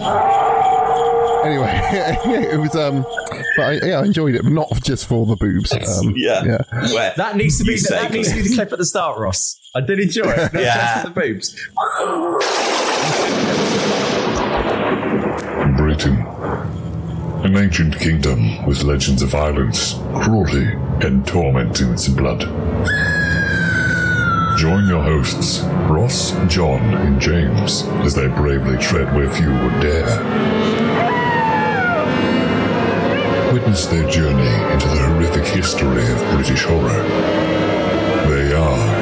Anyway, it was um, but I, yeah, I enjoyed it, not just for the boobs. Um, yeah. yeah. Where That needs to be you the, say- that needs to be the clip at the start, Ross. I did enjoy it. Not Yeah. just for the boobs. Britain. An ancient kingdom with legends of violence, cruelty, and torment in its blood. Join your hosts, Ross, John, and James, as they bravely tread where few would dare. Witness their journey into the horrific history of British horror. They are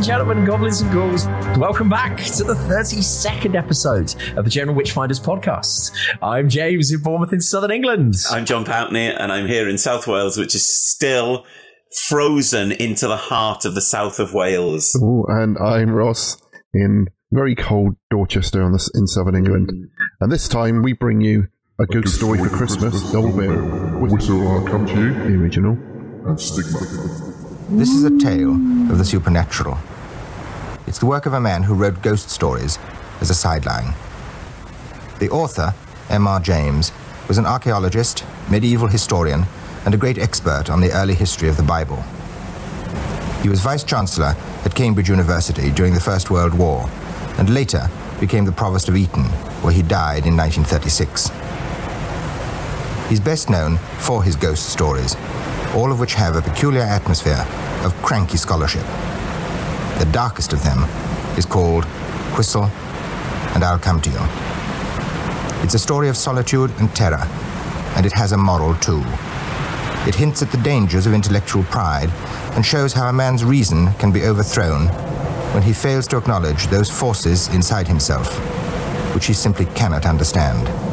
and gentlemen, goblins and ghouls, welcome back to the 32nd episode of the General Witchfinders podcast. I'm James in Bournemouth in southern England. I'm John Pountney, and I'm here in South Wales, which is still frozen into the heart of the south of Wales. Ooh, and I'm Ross in very cold Dorchester on this, in southern England. And this time we bring you a ghost story for Christmas, double bill, Whistle, I'll come to you, the original. and stigma. This is a tale of the supernatural. It's the work of a man who wrote ghost stories as a sideline. The author, M.R. James, was an archaeologist, medieval historian, and a great expert on the early history of the Bible. He was vice chancellor at Cambridge University during the First World War, and later became the provost of Eton, where he died in 1936. He's best known for his ghost stories, all of which have a peculiar atmosphere of cranky scholarship. The darkest of them is called Whistle and I'll Come to You. It's a story of solitude and terror, and it has a moral too. It hints at the dangers of intellectual pride and shows how a man's reason can be overthrown when he fails to acknowledge those forces inside himself, which he simply cannot understand.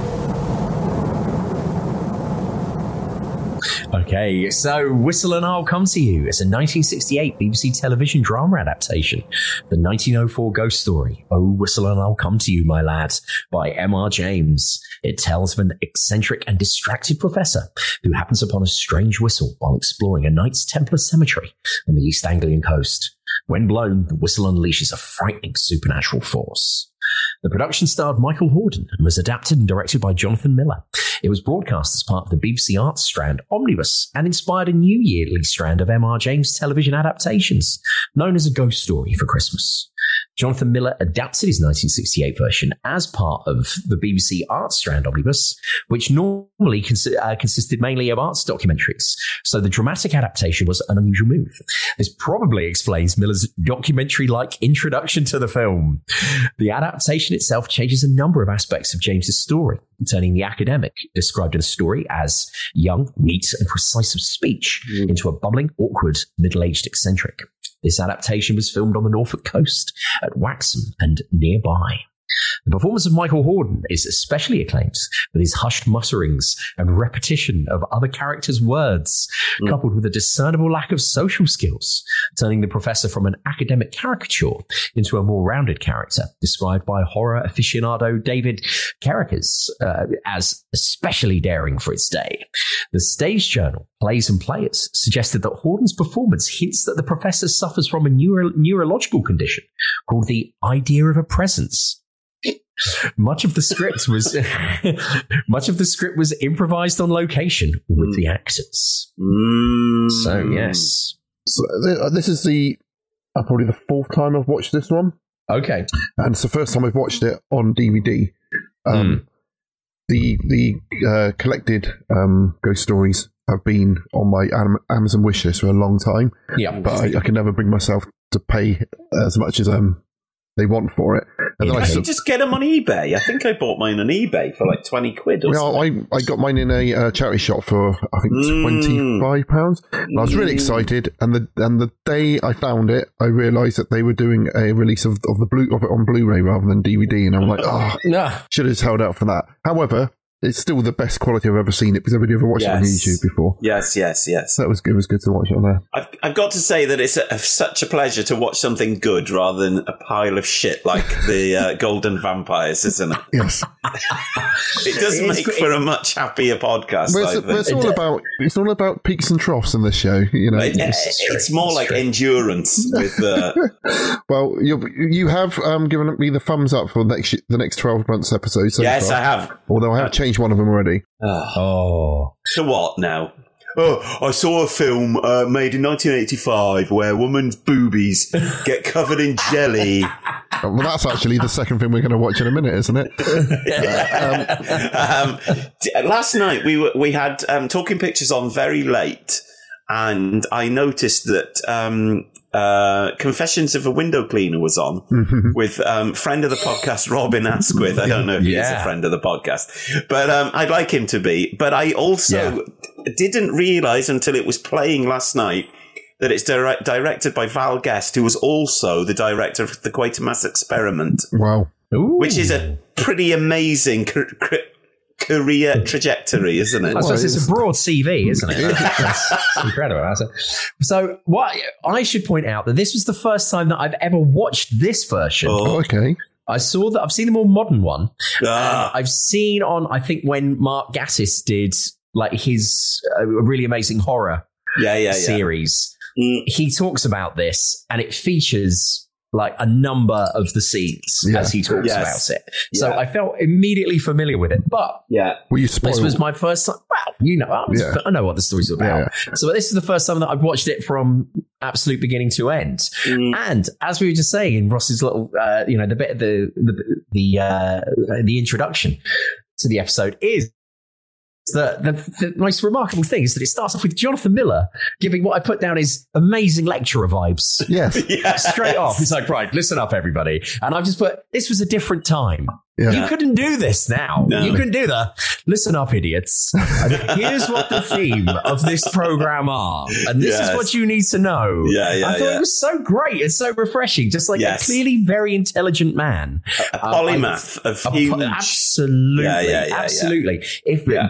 Okay, so Whistle and I'll Come to You. It's a 1968 BBC television drama adaptation. The 1904 ghost story, Oh, Whistle and I'll Come to You, my lad, by M.R. James. It tells of an eccentric and distracted professor who happens upon a strange whistle while exploring a Knights Templar cemetery on the East Anglian coast. When blown, the whistle unleashes a frightening supernatural force. The production starred Michael Hordern and was adapted and directed by Jonathan Miller. It was broadcast as part of the BBC Arts Strand Omnibus and inspired a new yearly strand of M.R. James television adaptations, known as A Ghost Story for Christmas. Jonathan Miller adapted his 1968 version as part of the BBC Arts Strand omnibus, which normally cons- uh, consisted mainly of arts documentaries. So the dramatic adaptation was an unusual move. This probably explains Miller's documentary like introduction to the film. The adaptation itself changes a number of aspects of James's story, turning the academic, described in the story as young, neat, and precise of speech, into a bubbling, awkward, middle aged eccentric. This adaptation was filmed on the Norfolk coast at Waxham and nearby. The performance of Michael Hordern is especially acclaimed with his hushed mutterings and repetition of other characters' words, coupled with a discernible lack of social skills, turning the professor from an academic caricature into a more rounded character, described by horror aficionado David Carrickas uh, as especially daring for its day. The stage journal, Plays and Players, suggested that Hordern's performance hints that the professor suffers from a neuro- neurological condition called the idea of a presence. Much of the script was much of the script was improvised on location with the actors. So yes, So th- uh, this is the uh, probably the fourth time I've watched this one, okay, and it's the first time I've watched it on DVD. Um, The the uh, collected um, ghost stories have been on my Amazon wish list for a long time, yeah, but I, I can never bring myself to pay as much as um they want for it. And I, I s- can just get them on eBay. I think I bought mine on eBay for like 20 quid or well, something. I, I got mine in a uh, charity shop for I think Mm. twenty five pounds. And I was really Mm. excited, and the and the day I found it, I realised that they were doing a release of, of the blue of it on Blu-ray rather than DVD, and I'm like, oh, Nah. should have just held out for that. However, it's still the best quality I've ever seen it because I've ever watched it on YouTube before. Yes, yes, yes. So that was good. It was good to watch it on there. I've, I've got to say that it's a, a- such a pleasure to watch something good rather than a pile of shit like the uh, Golden Vampires, isn't it? Yes, It does It's make great. for a much happier podcast. but it's, but it's think. all about it's all about peaks and troughs in this show. You know, It- it's it's more It's like true. endurance with uh, well, you you have um, given me the thumbs up for next the next twelve months episode. So yes, far. I have. Although I have changed one of them already. Oh, So what now? Oh, I saw a film uh, made in 1985 where a woman's boobies get covered in jelly. Uh, Well, that's actually the second thing we're going to watch in a minute, isn't it? um, t- last night we were, we had um, talking pictures on very late, and I noticed that um, uh, Confessions of a Window Cleaner was on with um, friend of the podcast Robin Asquith. I don't know if he is a friend of the podcast, but um, I'd like him to be. But I also didn't realize until it was playing last night. That it's direct, directed by Val Guest, who was also the director of the Quatermass Experiment Wow. which is a pretty amazing ca- ca- career trajectory, isn't it? I suppose it's a broad CV, isn't it? Yeah. That's incredible. That's it. So, what I should point out that this was the first time that I've ever watched this version. Oh, okay. I saw that I've seen the more modern one. Ah. I've seen on I think when Mark Gatiss did like his uh, really amazing horror yeah, yeah, yeah. series. Mm. He talks about this, and it features like a number of the scenes Yeah. as he talks Yes. about it. So Yeah. I felt immediately familiar with it, but. Yeah. Were you spoiled? This was my first time. Well, you know, I, was- Yeah. I know what the story's about. So this is the first time that I've watched it from absolute beginning to end. Mm. And as we were just saying in Ross's little, uh, you know, the bit, the the the, uh, the introduction to the episode is. The, the, the most remarkable thing is that it starts off with Jonathan Miller giving what I put down is amazing lecturer vibes. yes. Yes. Straight off, he's like, right, listen up, everybody. And I've just put, this was a different time. Yeah. You couldn't do this now. No. You couldn't do the listen up, idiots. Here's what the theme of this program are, and this Yes. is what you need to know. Yeah, yeah, I thought yeah. it was so great and so refreshing. Just like Yes. a clearly very intelligent man, A Um, polymath I- of a huge. absolutely, Yeah, yeah, yeah, yeah. absolutely. If Yeah.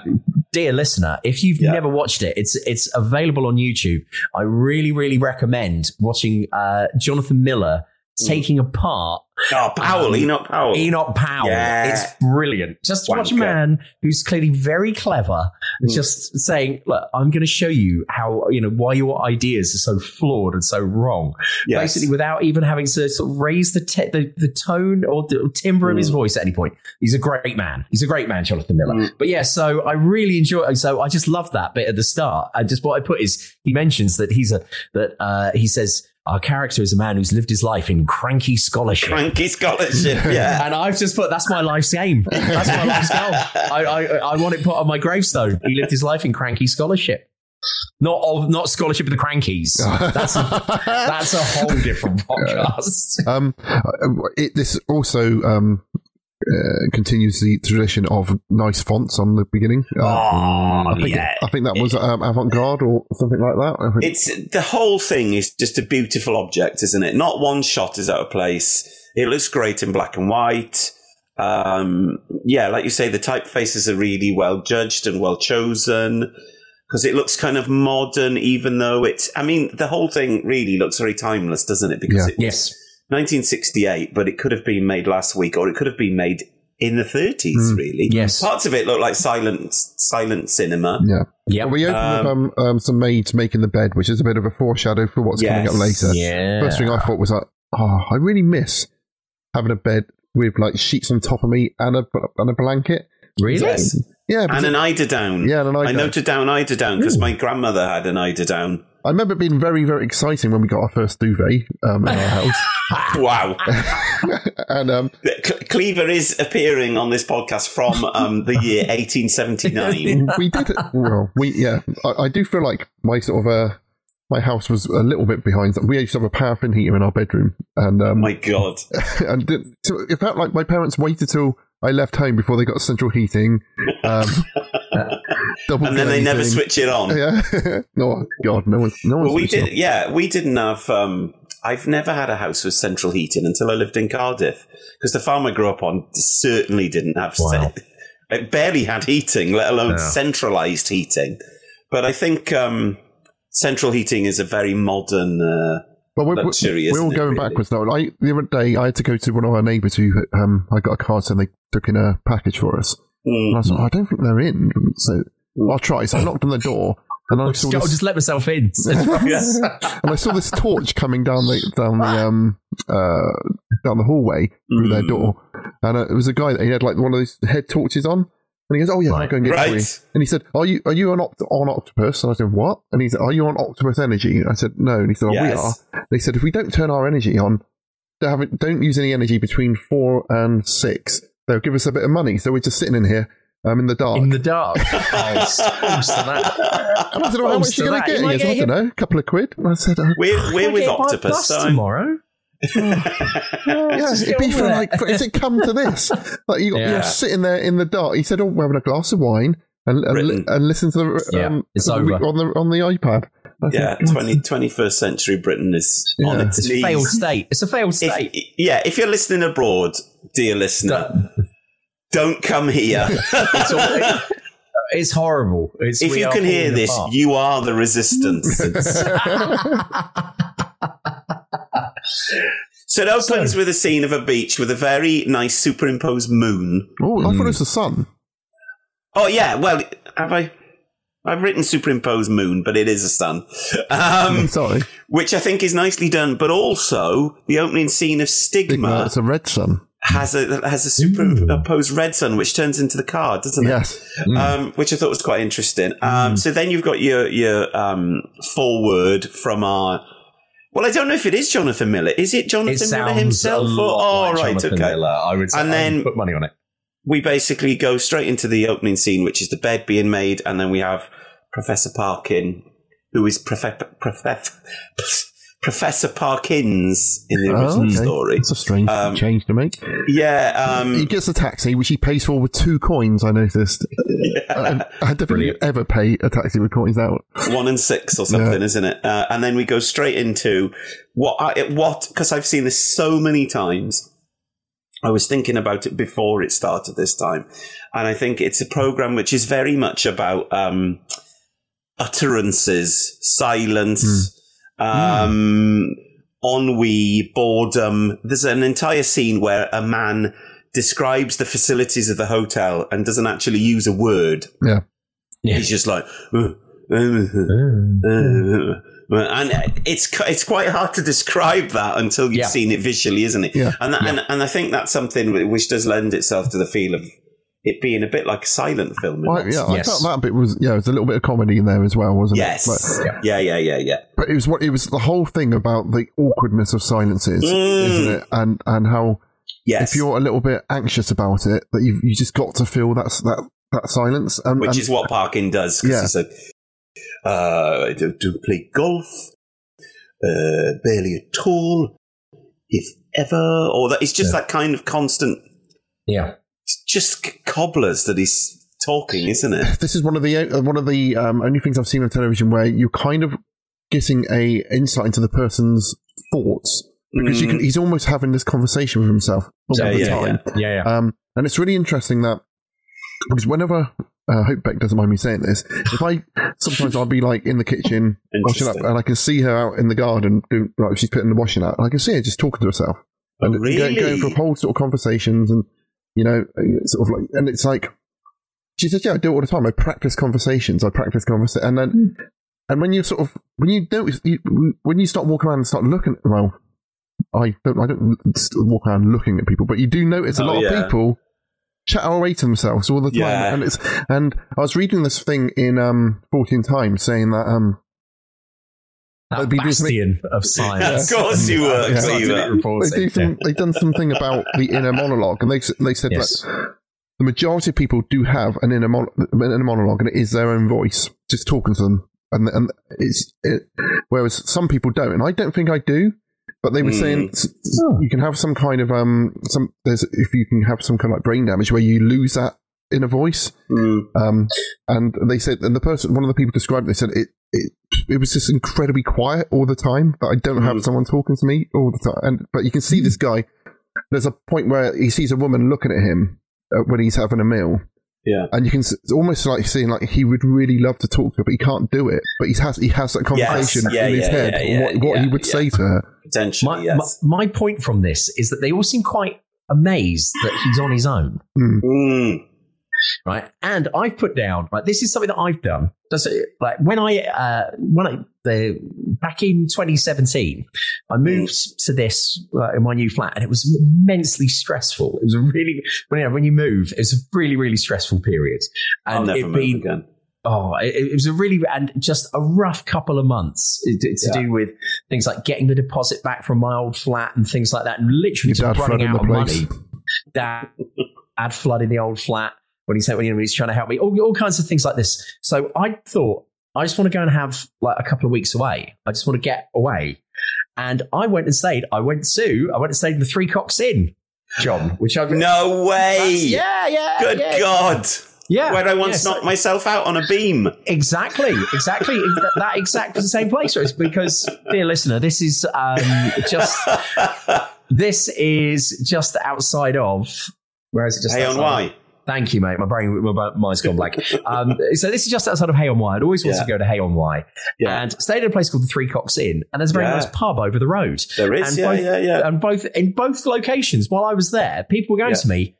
dear listener, if you've Yeah. never watched it, it's it's available on YouTube. I really, really recommend watching uh, Jonathan Miller Mm. taking apart oh, Powell, Um, Enoch Powell. Enoch Powell. Yeah. It's brilliant. Just watch a man who's clearly very clever, Mm. just saying, "Look, I'm going to show you how you know why your ideas are so flawed and so wrong." Yes. Basically, without even having to sort of raise the te- the, the tone or the timbre of his Mm. voice at any point. He's a great man. He's a great man, Jonathan Miller. Mm. But yeah, so I really enjoy. So I just love that bit at the start. I just what I put is he mentions that he's a that uh, he says. Our character is a man who's lived his life in cranky scholarship. Cranky scholarship, yeah. and I've just put that's my life's aim. That's my life's goal. I, I, I want it put on my gravestone. He lived his life in cranky scholarship. Not of, not scholarship of the crankies. That's a, that's a whole different podcast. Um, it, this also um, uh, continues the tradition of nice fonts on the beginning. Uh, Oh, I think yeah. I think that was um, avant garde or something like that. I think. It's the whole thing is just a beautiful object, isn't it? Not one shot is out of place. It looks great in black and white. Um, yeah, like you say, the typefaces are really well judged and well chosen because it looks kind of modern, even though it's. I mean, the whole thing really looks very timeless, doesn't it? Because Yeah. it was 1968, but it could have been made last week, or it could have been made in the 30s. Mm. Really, Yes. Parts of it look like silent, silent cinema. yeah. Yeah. Well, we open with um, um, some maids making the bed, which is a bit of a foreshadow for what's coming up later. Yeah. First thing I thought was like, oh, I really miss having a bed with like sheets on top of me and a and a blanket. Really? Yes. Yeah, And an eider down. Yeah, and an I noted down eider down because my grandmother had an eider down. I remember it being very very exciting when we got our first duvet um, in our house, Wow. and um, Cleaver is appearing on this podcast from um, the year 1879. we did well. We yeah, I, I do feel like my sort of uh, my house was a little bit behind. We used to have a paraffin heater in our bedroom, and um, my God. and did, so it felt like my parents waited till I left home before they got central heating. Um, double And then they never switch it on. Yeah, no, God, no one, no one. Well, we switched it did, yeah, we didn't have. Um, I've never had a house with central heating until I lived in Cardiff because the farm I grew up on certainly didn't have. Wow. it barely had heating, let alone Yeah. centralized heating. But I think um, central heating is a very modern. Uh, But we're, luxury, we're all isn't it, going really? backwards now. I, the other day, I had to go to one of our neighbours who um, I got a card and they took in a package for us. Mm, And I was like, I don't think they're in. So I'll try. So I knocked on the door and I I'll saw just, I'll just let myself in. and I saw this torch coming down the down the um uh down the hallway through their Mm. door, and uh, it was a guy that he had like one of those head torches on. And he goes, "Oh yeah, I'll go and get it for you." And he said, "Are you are you on, opt- on Octopus?" And I said, "What?" And he said, "Are you on Octopus Energy?" And I said, "No." And he said, "Oh, we Yes. are." They said, "If we don't turn our energy on, don't, don't use any energy between four and six. They'll give us a bit of money." So we're just sitting in here, um, in the dark. In the dark. I close to that. and I said, "Well, how much to are you going to get?" He goes, "I don't know, a couple of quid." And I said, uh, We're, we're with get it by Octopus. so I'm- tomorrow. Yeah, it'd be on for it. like, for, is it come to this? Like you, Yeah. you're sitting there in the dark. He said, "Oh, we're having a glass of wine and and, li- and listen to the Yeah, um, it's the- over. on the on the iPad." I Yeah, said, 20, 21st century Britain is on Yeah. its It's a knees. failed state. It's a failed state. If, yeah, if you're listening abroad, dear listener, don't come here. It's, all, it's horrible. It's, if you can hear falling this, apart. you are the resistance. so it opens with a scene of a beach with a very nice superimposed moon. "Oh, I thought it hmm. was the sun." Oh yeah, well, have I? I've written superimposed moon, but it is a sun, um, Sorry, which I think is nicely done. But also the opening scene of Stigma, it's a red sun. has a has a superimposed red sun, which turns into the card, doesn't it? Yes, um, which I thought was quite interesting. Um, So then you've got your your um, forward from our. Well, I don't know if it is Jonathan Miller. Is it It Jonathan Miller himself? a or, lot oh, like right, Jonathan okay. Miller. I would say, And then- put money on it. We basically go straight into the opening scene, which is the bed being made, and then we have Professor Parkin, who is Profe- Profe- Professor Parkins in the Oh, original okay. story. It's a strange Um, change to make. Yeah, he um, gets a taxi, which he pays for with two coins. I noticed. I, I don't think you ever pay a taxi with coins out. one and six or something, isn't it? Uh, and then we go straight into what I, what because I've seen this so many times. I was thinking about it before it started this time, and I think it's a program which is very much about um, utterances, silence, um, ennui, boredom. There's an entire scene where a man describes the facilities of the hotel and doesn't actually use a word. Yeah. He's just like, "Uh, uh, uh, uh," and it's it's quite hard to describe that until you've Yeah. seen it visually, isn't it? Yeah. And, that, and and I think that's something which does lend itself to the feel of it being a bit like a silent film. in Well, yeah, sense. I felt that bit was yeah, it was a little bit of comedy in there as well, wasn't Yes. it? But, Yeah, yeah, yeah, yeah. but it was what it was the whole thing about the awkwardness of silences, Mm. isn't it? And and how Yes. if you're a little bit anxious about it, that you you just got to feel that that that silence, and, Which and- is what Parkin does. Because Yeah. he's like, uh, I do, do play golf, uh, barely at all, if ever. Or that it's just that kind of constant, Yeah. it's just cobblers that he's talking, isn't it? this is one of the uh, one of the um, only things I've seen on television where you're kind of getting a insight into the person's thoughts because you Mm. can, he's almost having this conversation with himself all Yeah, the yeah, time. Yeah, yeah. Um, and it's really interesting that because whenever uh, I hope Beck doesn't mind me saying this, if I sometimes I'll be like in the kitchen washing up, and I can see her out in the garden doing like she's putting the washing out, and I can see her just talking to herself, Oh, and going, really? going for whole sort of conversations, and you know, sort of like, and it's like she says, "Yeah, I do it all the time. I practice conversations. I practice conversation, and then." And when you sort of when you notice you, when you start walking around and start looking well, I don't I don't walk around looking at people, but you do notice a Oh, lot yeah. of people chat away to themselves all the time. Yeah. And it's and I was reading this thing in um 14 times saying that um That they'd be doing something- bastion of science. Of course you were, Yeah. Cleaver. Scientific reporting. they do some they've done something about the inner monologue and they they said Yes. that the majority of people do have an inner, mon- an inner monologue and it is their own voice just talking to them and and it's it, whereas some people don't and I don't think I do but they were Hmm. saying s- you can have some kind of um some there's if you can have some kind of like brain damage where you lose that inner voice Mm. um and they said and the person one of the people described it, they said it it, it was just incredibly quiet all the time that I don't have Mm. someone talking to me all the time and but you can see this guy there's a point where he sees a woman looking at him uh, when he's having a meal Yeah. and you can it's almost like seeing like he would really love to talk to her but he can't do it but he has he has that conversation yeah, in his yeah, head yeah, yeah, what, what he would yeah. say to her Potentially, My, yes. my, my point from this is that they all seem quite amazed that he's on his own, Mm. Right? And I've put down, right, this is something that I've done. Does it, like when I, uh, when I, the, back in 2017, I moved to this uh, in my new flat and it was immensely stressful. It was a really, when, you know, when you move, it was a really, really stressful period. And I'll never it'd move been, again. Oh, it, it was a really and just a rough couple of months to, to Yeah. do with things like getting the deposit back from my old flat and things like that, and literally Your just dad running flooding out the of place. money. Dad had flood in the old flat when he said when you know, he's trying to help me, all, all kinds of things like this. So I thought I just want to go and have like a couple of weeks away. I just want to get away, and I went and stayed. I went to I went and stayed in the Three Cocks Inn, John, which I've No way! yeah yeah Good yeah. God! yeah Where I once yeah, so- knocked myself out on a beam. Exactly, exactly. that, that exactly the same place. It's because, dear listener, this is um, just this is just outside of. Where is it? Just Hay on Wye? Thank you, mate. My brain, my mind's gone blank. Um, so this is just outside of Hay on Wye. I'd always wanted Yeah. to go to Hay on Wye, Yeah. and stayed in a place called the Three Cocks Inn, and there's a very Yeah. nice pub over the road. There is, and yeah, both, yeah, yeah. And both in both locations, while I was there, people were going to me.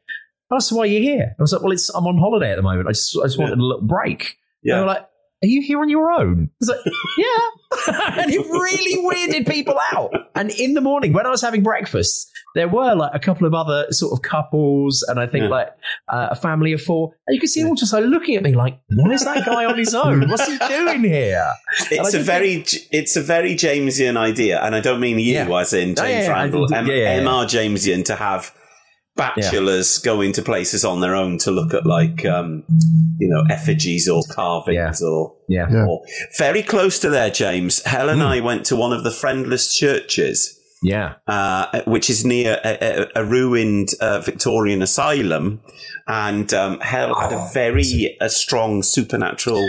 Oh, so why are you here? I was like, well, it's I'm on holiday at the moment. I just I just wanted a little break. They Yeah. were like, "Are you here on your own?" I like, "Yeah," and it really weirded people out. And in the morning, when I was having breakfast, there were like a couple of other sort of couples, and I think Yeah. like uh, a family of four. And you could see them all just like looking at me, like, "Why is that guy on his own? What's he doing here?" It's a just very, it's a very Jamesian idea, and I don't mean you Yeah. as in Oh, James yeah, yeah, I Randall, did- M- yeah, yeah, yeah. MR Jamesian to have bachelors go into places on their own to look at like, um, you know, effigies or carvings or, Yeah. Yeah. or very close to there, James. Helen and I went to one of the friendless churches. Yeah. uh, which is near a, a, a ruined uh, Victorian asylum, and um, Hel had Oh, a very a strong supernatural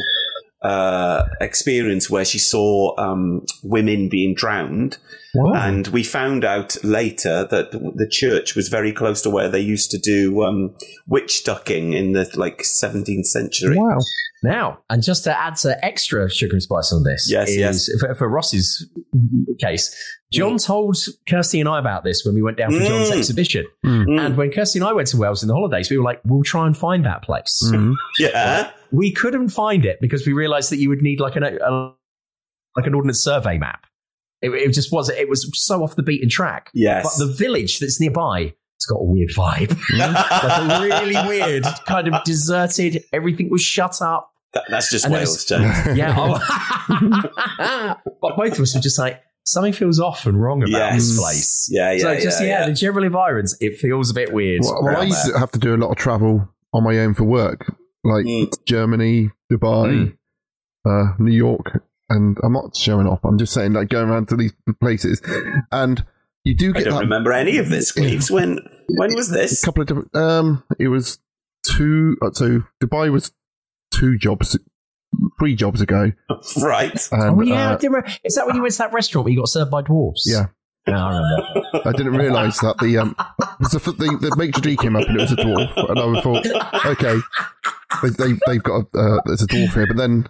uh, experience where she saw um, women being drowned. And we found out later that the church was very close to where they used to do um, witch ducking in the like 17th century. wow Now, and just to add some extra sugar and spice on this, Yes, is, yes. For, for Ross's case, John told Kirsty and I about this when we went down for John's Mm. exhibition. Mm. And when Kirsty and I went to Wales in the holidays, we were like, we'll try and find that place. Mhm. Yeah. We couldn't find it because we realized that you would need like an, a, like an ordnance survey map. It, it just was, it was so off the beaten track. Yes. But the village that's nearby It's got a weird vibe. like a really weird, kind of deserted. Everything was shut up. That, that's just And there Wales, was- James. Yeah. oh. but both of us were just like, something feels off and wrong about Yes. this place. Yeah, yeah, So just, yeah, yeah, yeah. the general environment, it feels a bit weird. Well, well, I used there. to have to do a lot of travel on my own for work, like Mm. Germany, Dubai, uh, New York, and I'm not showing off. I'm just saying, like going around to these places, and you do get. I don't that remember any of this, Cleves. When when was this? a couple of different. Um, it was two. Uh, so Dubai was two jobs, three jobs ago. Right. And, oh, yeah. I uh, did remember. Is that when you went to that restaurant where you got served by dwarves? yeah. Yeah, I remember. I didn't realise that the um the, the, the maitre d came up and it was a dwarf, and I thought, okay, they, they they've got a, uh, there's a dwarf here, but then.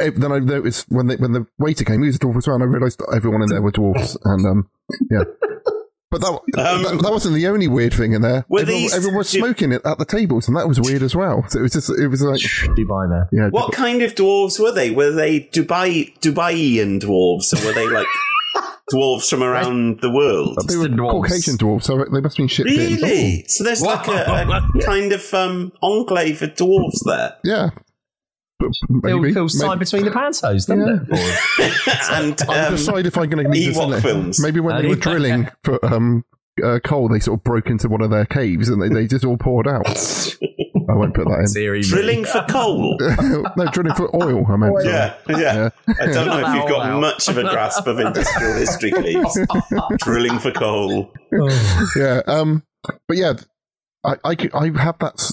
Eh, Then I noticed when they, when the waiter came, he was a dwarf as well, and I realised that everyone in there were dwarfs, and um, yeah. But that, that, that wasn't the only weird thing in there. Um, Everyone, these- everyone was smoking it at the tables, and that was weird as well. So it was just, it was like, Dubai, man. yeah. What kind of dwarves were they? Were they Dubai Dubaian dwarves, or were they like dwarves from around the world? They were the dwarves. Caucasian dwarves, so they must have been shipped in. Really? So there's like a, a kind of um, enclave of dwarves there. Yeah. But Feel, maybe- feels maybe- between the pantos, doesn't Yeah. it? for them? and I'll um, decide if I'm going to need this Ewok in it. films. Maybe when they were drilling for um, uh, coal, they sort of broke into one of their caves and they, they just all poured out. I won't put that Theory, mate. drilling for coal. no, drilling for oil. I meant. Yeah, yeah. I don't know if you've got much of a grasp of industrial history, Cleves. drilling for coal. yeah. Um. But yeah, I I, I have that.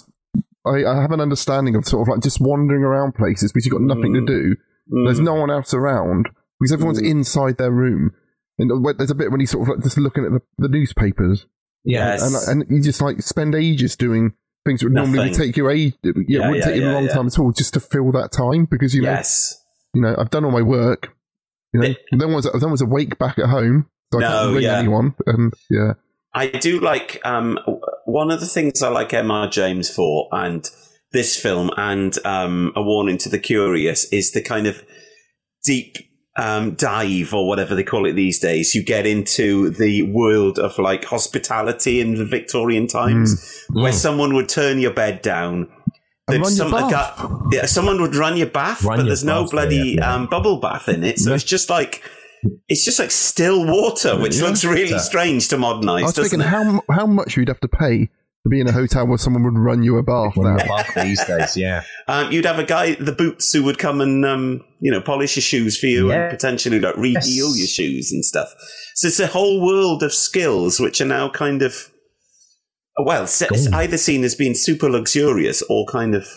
S- I, I have an understanding of sort of like just wandering around places because you've got nothing to mm. do. Mm. There's no one else around because everyone's mm. inside their room. And there's a bit when he's sort of like just looking at the, the newspapers. Yes. and, and you just like spend ages doing things that would normally would take you age. Yeah, Yeah, wouldn't yeah, take you yeah, a long yeah. time at all just to fill that time because you know, yes. you know, I've done all my work. You know, no one's no one's awake back at home, so I No, can't ring yeah. anyone. And yeah, I do like um, one of the things I like Mr. James for, and this film, and um, A Warning to the Curious, is the kind of deep um, dive or whatever they call it these days. You get into the world of like hospitality in the Victorian times, where someone would turn your bed down. And There'd your some- guy- yeah, someone would run your bath, Run but your there's no bloody yeah, yeah. Um, bubble bath in it. So it's just like. It's just like still water, which Yeah. looks really Yeah. strange to modernize. I modernise, was thinking it? how how much you'd have to pay to be in a hotel where someone would run you a bath. One Now. of the bath these days, yeah. Um, you'd have a guy, the boots, who would come and um, you know polish your shoes for you Yeah. and potentially like re-heel Yes. your shoes and stuff. So it's a whole world of skills which are now kind of well, se- either seen as being super luxurious or kind of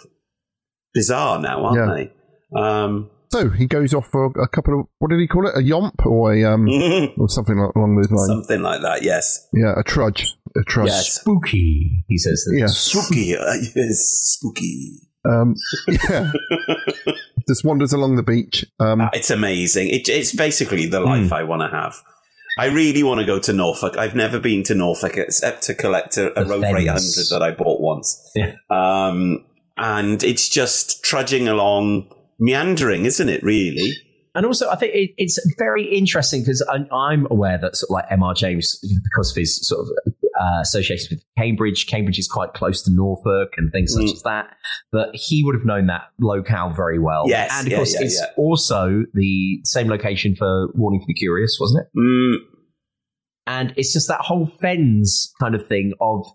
bizarre now, aren't Yeah. they? Um, So he goes off for a couple of what did he call it? A yomp or a um or something like, along those lines. something like that. Yes, Yeah, a trudge, a trudge. yes. Spooky, he says. Yeah. Spooky, uh, yes, spooky. Um, yeah. Just wanders along the beach. Um, Uh, It's amazing. It, it's basically the life I want to have. I really want to go to Norfolk. I've never been to Norfolk except to collect a, a The Rover 800 that I bought once. Yeah. Um, and it's just trudging along, meandering, isn't it, really? And also, I think it, it's very interesting because I'm aware that sort of like Mr. James, because of his sort of uh, associations with Cambridge, Cambridge is quite close to Norfolk and things such Mm. as that, that he would have known that locale very well. Yes, and of yeah, course, yeah, it's yeah. also the same location for Warning for the Curious, wasn't it? Mm, And it's just that whole fens kind of thing of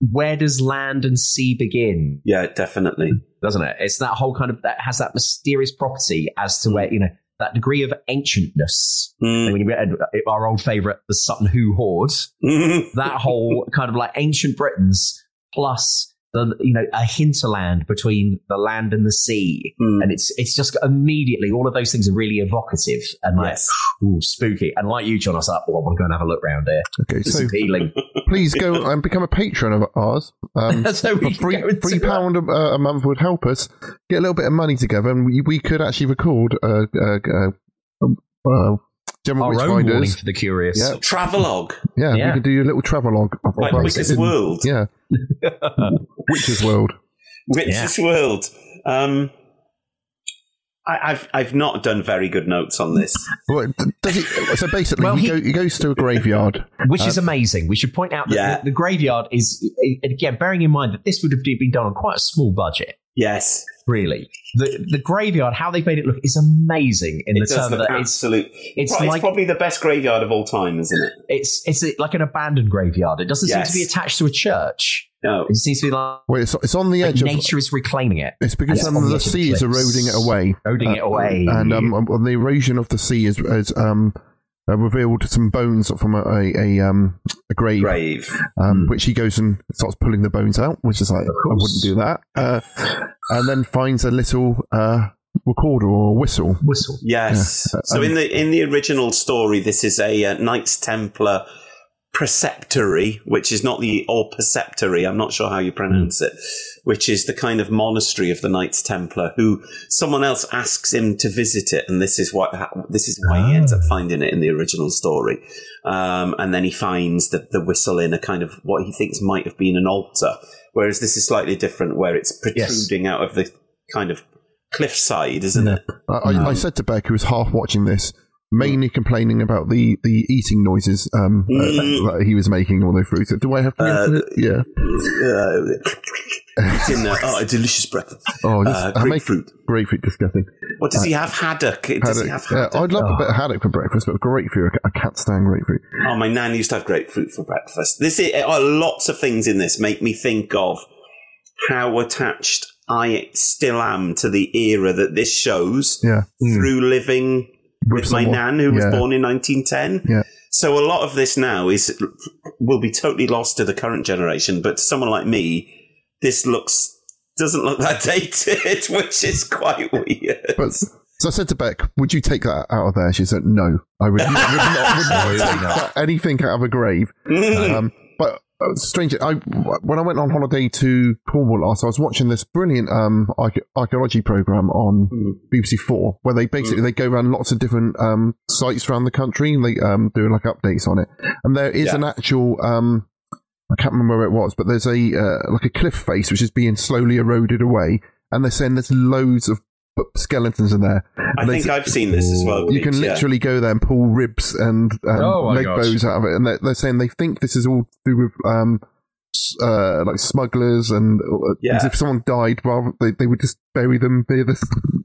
where does land and sea begin? yeah, definitely. Doesn't it? It's that whole kind of that has that mysterious property as to where you know that degree of ancientness. Mm. I mean, we our old favorite, the Sutton Hoo Hoard. That whole kind of like ancient Britons plus the you know a hinterland between the land and the sea, Mm. and it's it's just immediately all of those things are really evocative and like Yes. ooh spooky. And like you, John, I was like, oh, I want to go and have a look round here. okay, It's so appealing. please go and become a patron of ours. Um, So we three, go three into- pound a, a month would help us get a little bit of money together, and we, we could actually record uh, uh, uh, uh, General Our own warning for the curious. Yeah. Travelogue, Yeah, Yeah. we could do a little travelogue of like of Witch's World. Yeah, Witch's World. Witch's World. Um, I, I've I've not done very good notes on this. Well, does he, so basically, Well, he, he- go, he goes to a graveyard. which is Um, amazing. We should point out that Yeah. the, the graveyard is, again, bearing in mind that this would have been done on quite a small budget. Yes, Really, the the graveyard, how they've made it look, is amazing in it the does term look that it's absolute. it's It's, like- probably the best graveyard of all time, isn't it? it's it's like an abandoned graveyard. It doesn't Yes. seem to be attached to a church. No, It seems to be like, Well, it's, it's on the like edge of. nature is reclaiming it. It's because And um, on the the edge of sea is eroding it away. Eroding it away. And um, on the erosion of the sea is, is um, uh, revealed some bones from a, a, a, um, a grave, grave. Um, which he goes and starts pulling the bones out, which is like, I wouldn't do that. Uh, and then finds a little uh, recorder or whistle. Whistle. Yes. Yeah. So Um, in the in the original story, this is a uh, Knights Templar preceptory, which is not the or preceptory. I'm not sure how you pronounce it. Which is the kind of monastery of the Knights Templar, who someone else asks him to visit it, and this is what this is why he ends up finding it in the original story. Um, and then he finds the, the whistle in a kind of what he thinks might have been an altar, whereas this is slightly different, where it's protruding out of the kind of cliffside, isn't it? I, I, I said to Beck, who was half watching this, mainly complaining about the, the eating noises um, uh, Mm. that he was making all the. So, do I have to? Uh, yeah. Uh, it's in there. Oh, a delicious breakfast. Oh, this, Uh, grapefruit. grapefruit disgusting. What does he have? Haddock. Does he Haddock. have Yeah, haddock? I'd love a bit of haddock for breakfast, but grapefruit, I can't stand grapefruit. Oh, my nan used to have grapefruit for breakfast. This is oh, lots of things in this make me think of how attached I still am to the era that this shows Yeah. through living with, With my nan who was born in 1910. Yeah. So a lot of this now is will be totally lost to the current generation, but to someone like me, this looks doesn't look that dated, which is quite weird. But so I said to Beck, "Would you take that out of there?" She said, "No, I would, would not, would not take that- anything out of a grave." um, but strange, I when I went on holiday to Cornwall last, I was watching this brilliant um, archaeology program on BBC Four, where they basically they go around lots of different um, sites around the country and they um, do like updates on it. And there is Yeah. an actual. Um, I can't remember where it was, but there's a uh, like a cliff face which is being slowly eroded away, and they're saying there's loads of skeletons in there. I And think I've seen this as well. you can Bleach, yeah. literally go there and pull ribs and um, Oh leg gosh. bones out of it, and they're, they're saying they think this is all to do with um, uh, like smugglers, and uh, Yeah. as if someone died, rather they, they would just bury them near the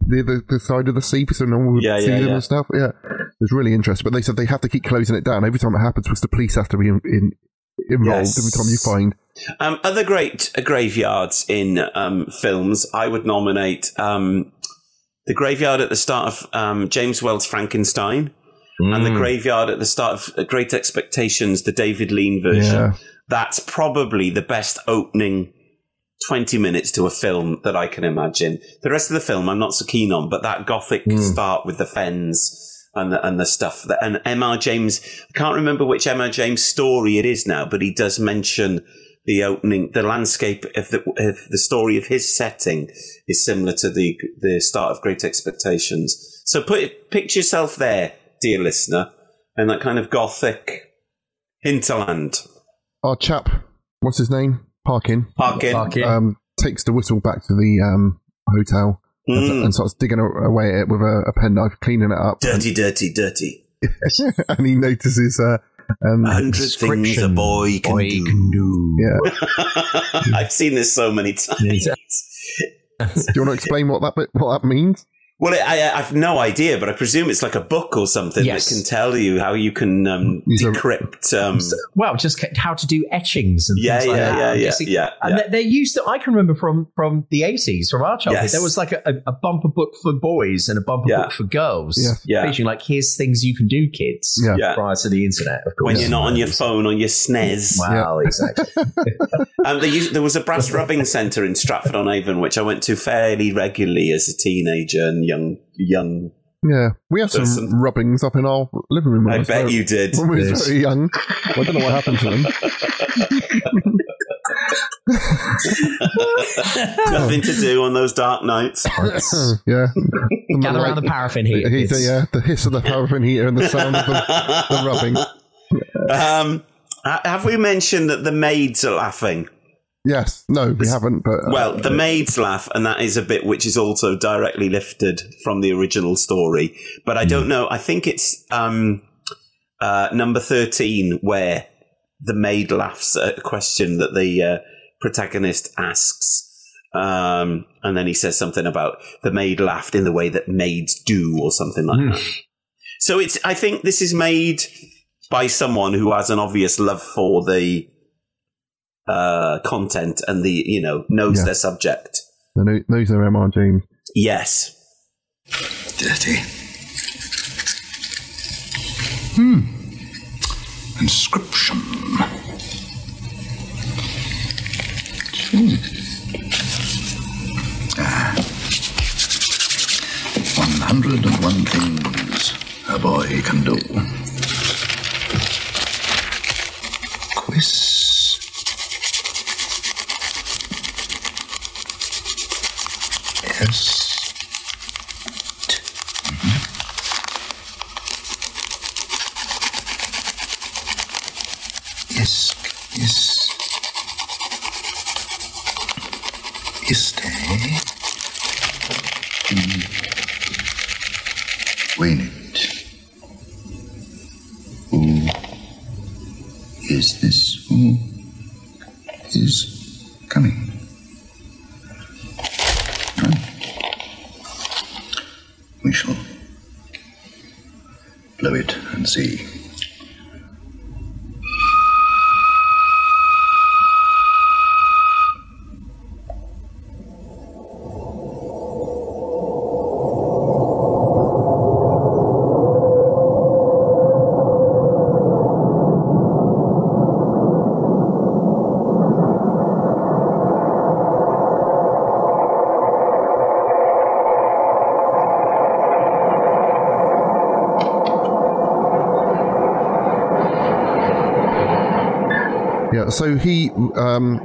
near the, the side of the sea so no one would Yeah, see yeah, them yeah. and stuff. Yeah, it was really interesting. But they said they have to keep closing it down every time it happens because the police have to be in, in, involved Yes. every time you find. Um, other great uh, graveyards in um, films, I would nominate um, the graveyard at the start of um, James Whale's Frankenstein and the Mm. graveyard at the start of uh, Great Expectations, the David Lean version. Yeah. That's probably the best opening 20 minutes to a film that I can imagine. The rest of the film I'm not so keen on, but that gothic Mm. start with the fens and the, and the stuff that, and M.R. James, I can't remember which M.R. James story it is now, but he does mention the opening, the landscape of the, of the story of his setting is similar to the, the start of Great Expectations. So put, picture yourself there, dear listener, and that kind of gothic hinterland. Our chap, what's his name? Parkin. Parkin. Parkin. Um, takes the whistle back to the um, hotel and, Mm. and starts digging away at it with a, a penknife, cleaning it up. Dirty, dirty, dirty. and he notices uh, um, hundred things a boy can Boy do. can do. yeah. I've seen this so many times. Yeah. Do you want to explain what that what that means? Well, I, I- I've no idea, but I presume it's like a book or something Yes. that can tell you how you can um, decrypt. Um, Well, just how to do etchings and yeah, things like yeah, that. yeah, I'm yeah, guessing- yeah, And yeah. they- they used to, I can remember from from the 80s, from our childhood, Yes. there was like a, a, a bumper book for boys and a bumper Yeah. book for girls. Yeah. Yeah. Featuring like, here's things you can do, kids. Yeah. Yeah. Prior to the internet, of course. When you're not on your phone on your SNES. Wow, exactly. Um, they used, there was a brass rubbing centre in Stratford on Avon, which I went to fairly regularly as a teenager and young. young. Yeah, we have some Listen. rubbings up in our living room. when I was bet very- you did. When we were Yes. very young. Well, I don't know what happened to them. Nothing to do on those dark nights. yeah. Gather around the paraffin heat. Heat, It's- yeah, the hiss of the paraffin heater and the sound of the, the rubbing. Um, have we mentioned that the maids are laughing? Yes, no, we haven't. But uh, Well, the maids laugh, and that is a bit which is also directly lifted from the original story. But I don't know. I think it's um, uh, number thirteen where the maid laughs at a question that the uh, protagonist asks. Um, and then he says something about the maid laughed in the way that maids do, or something like that. So it's. I think this is made by someone who has an obvious love for the uh, content and the you know knows Yeah. their subject. the no- those are M.R. James. Yes. Dirty. Hmm. Inscription. Hmm. Ah. 101 things a boy can do. Quiz. Mm-hmm. Yes. Isk, is. So he, um,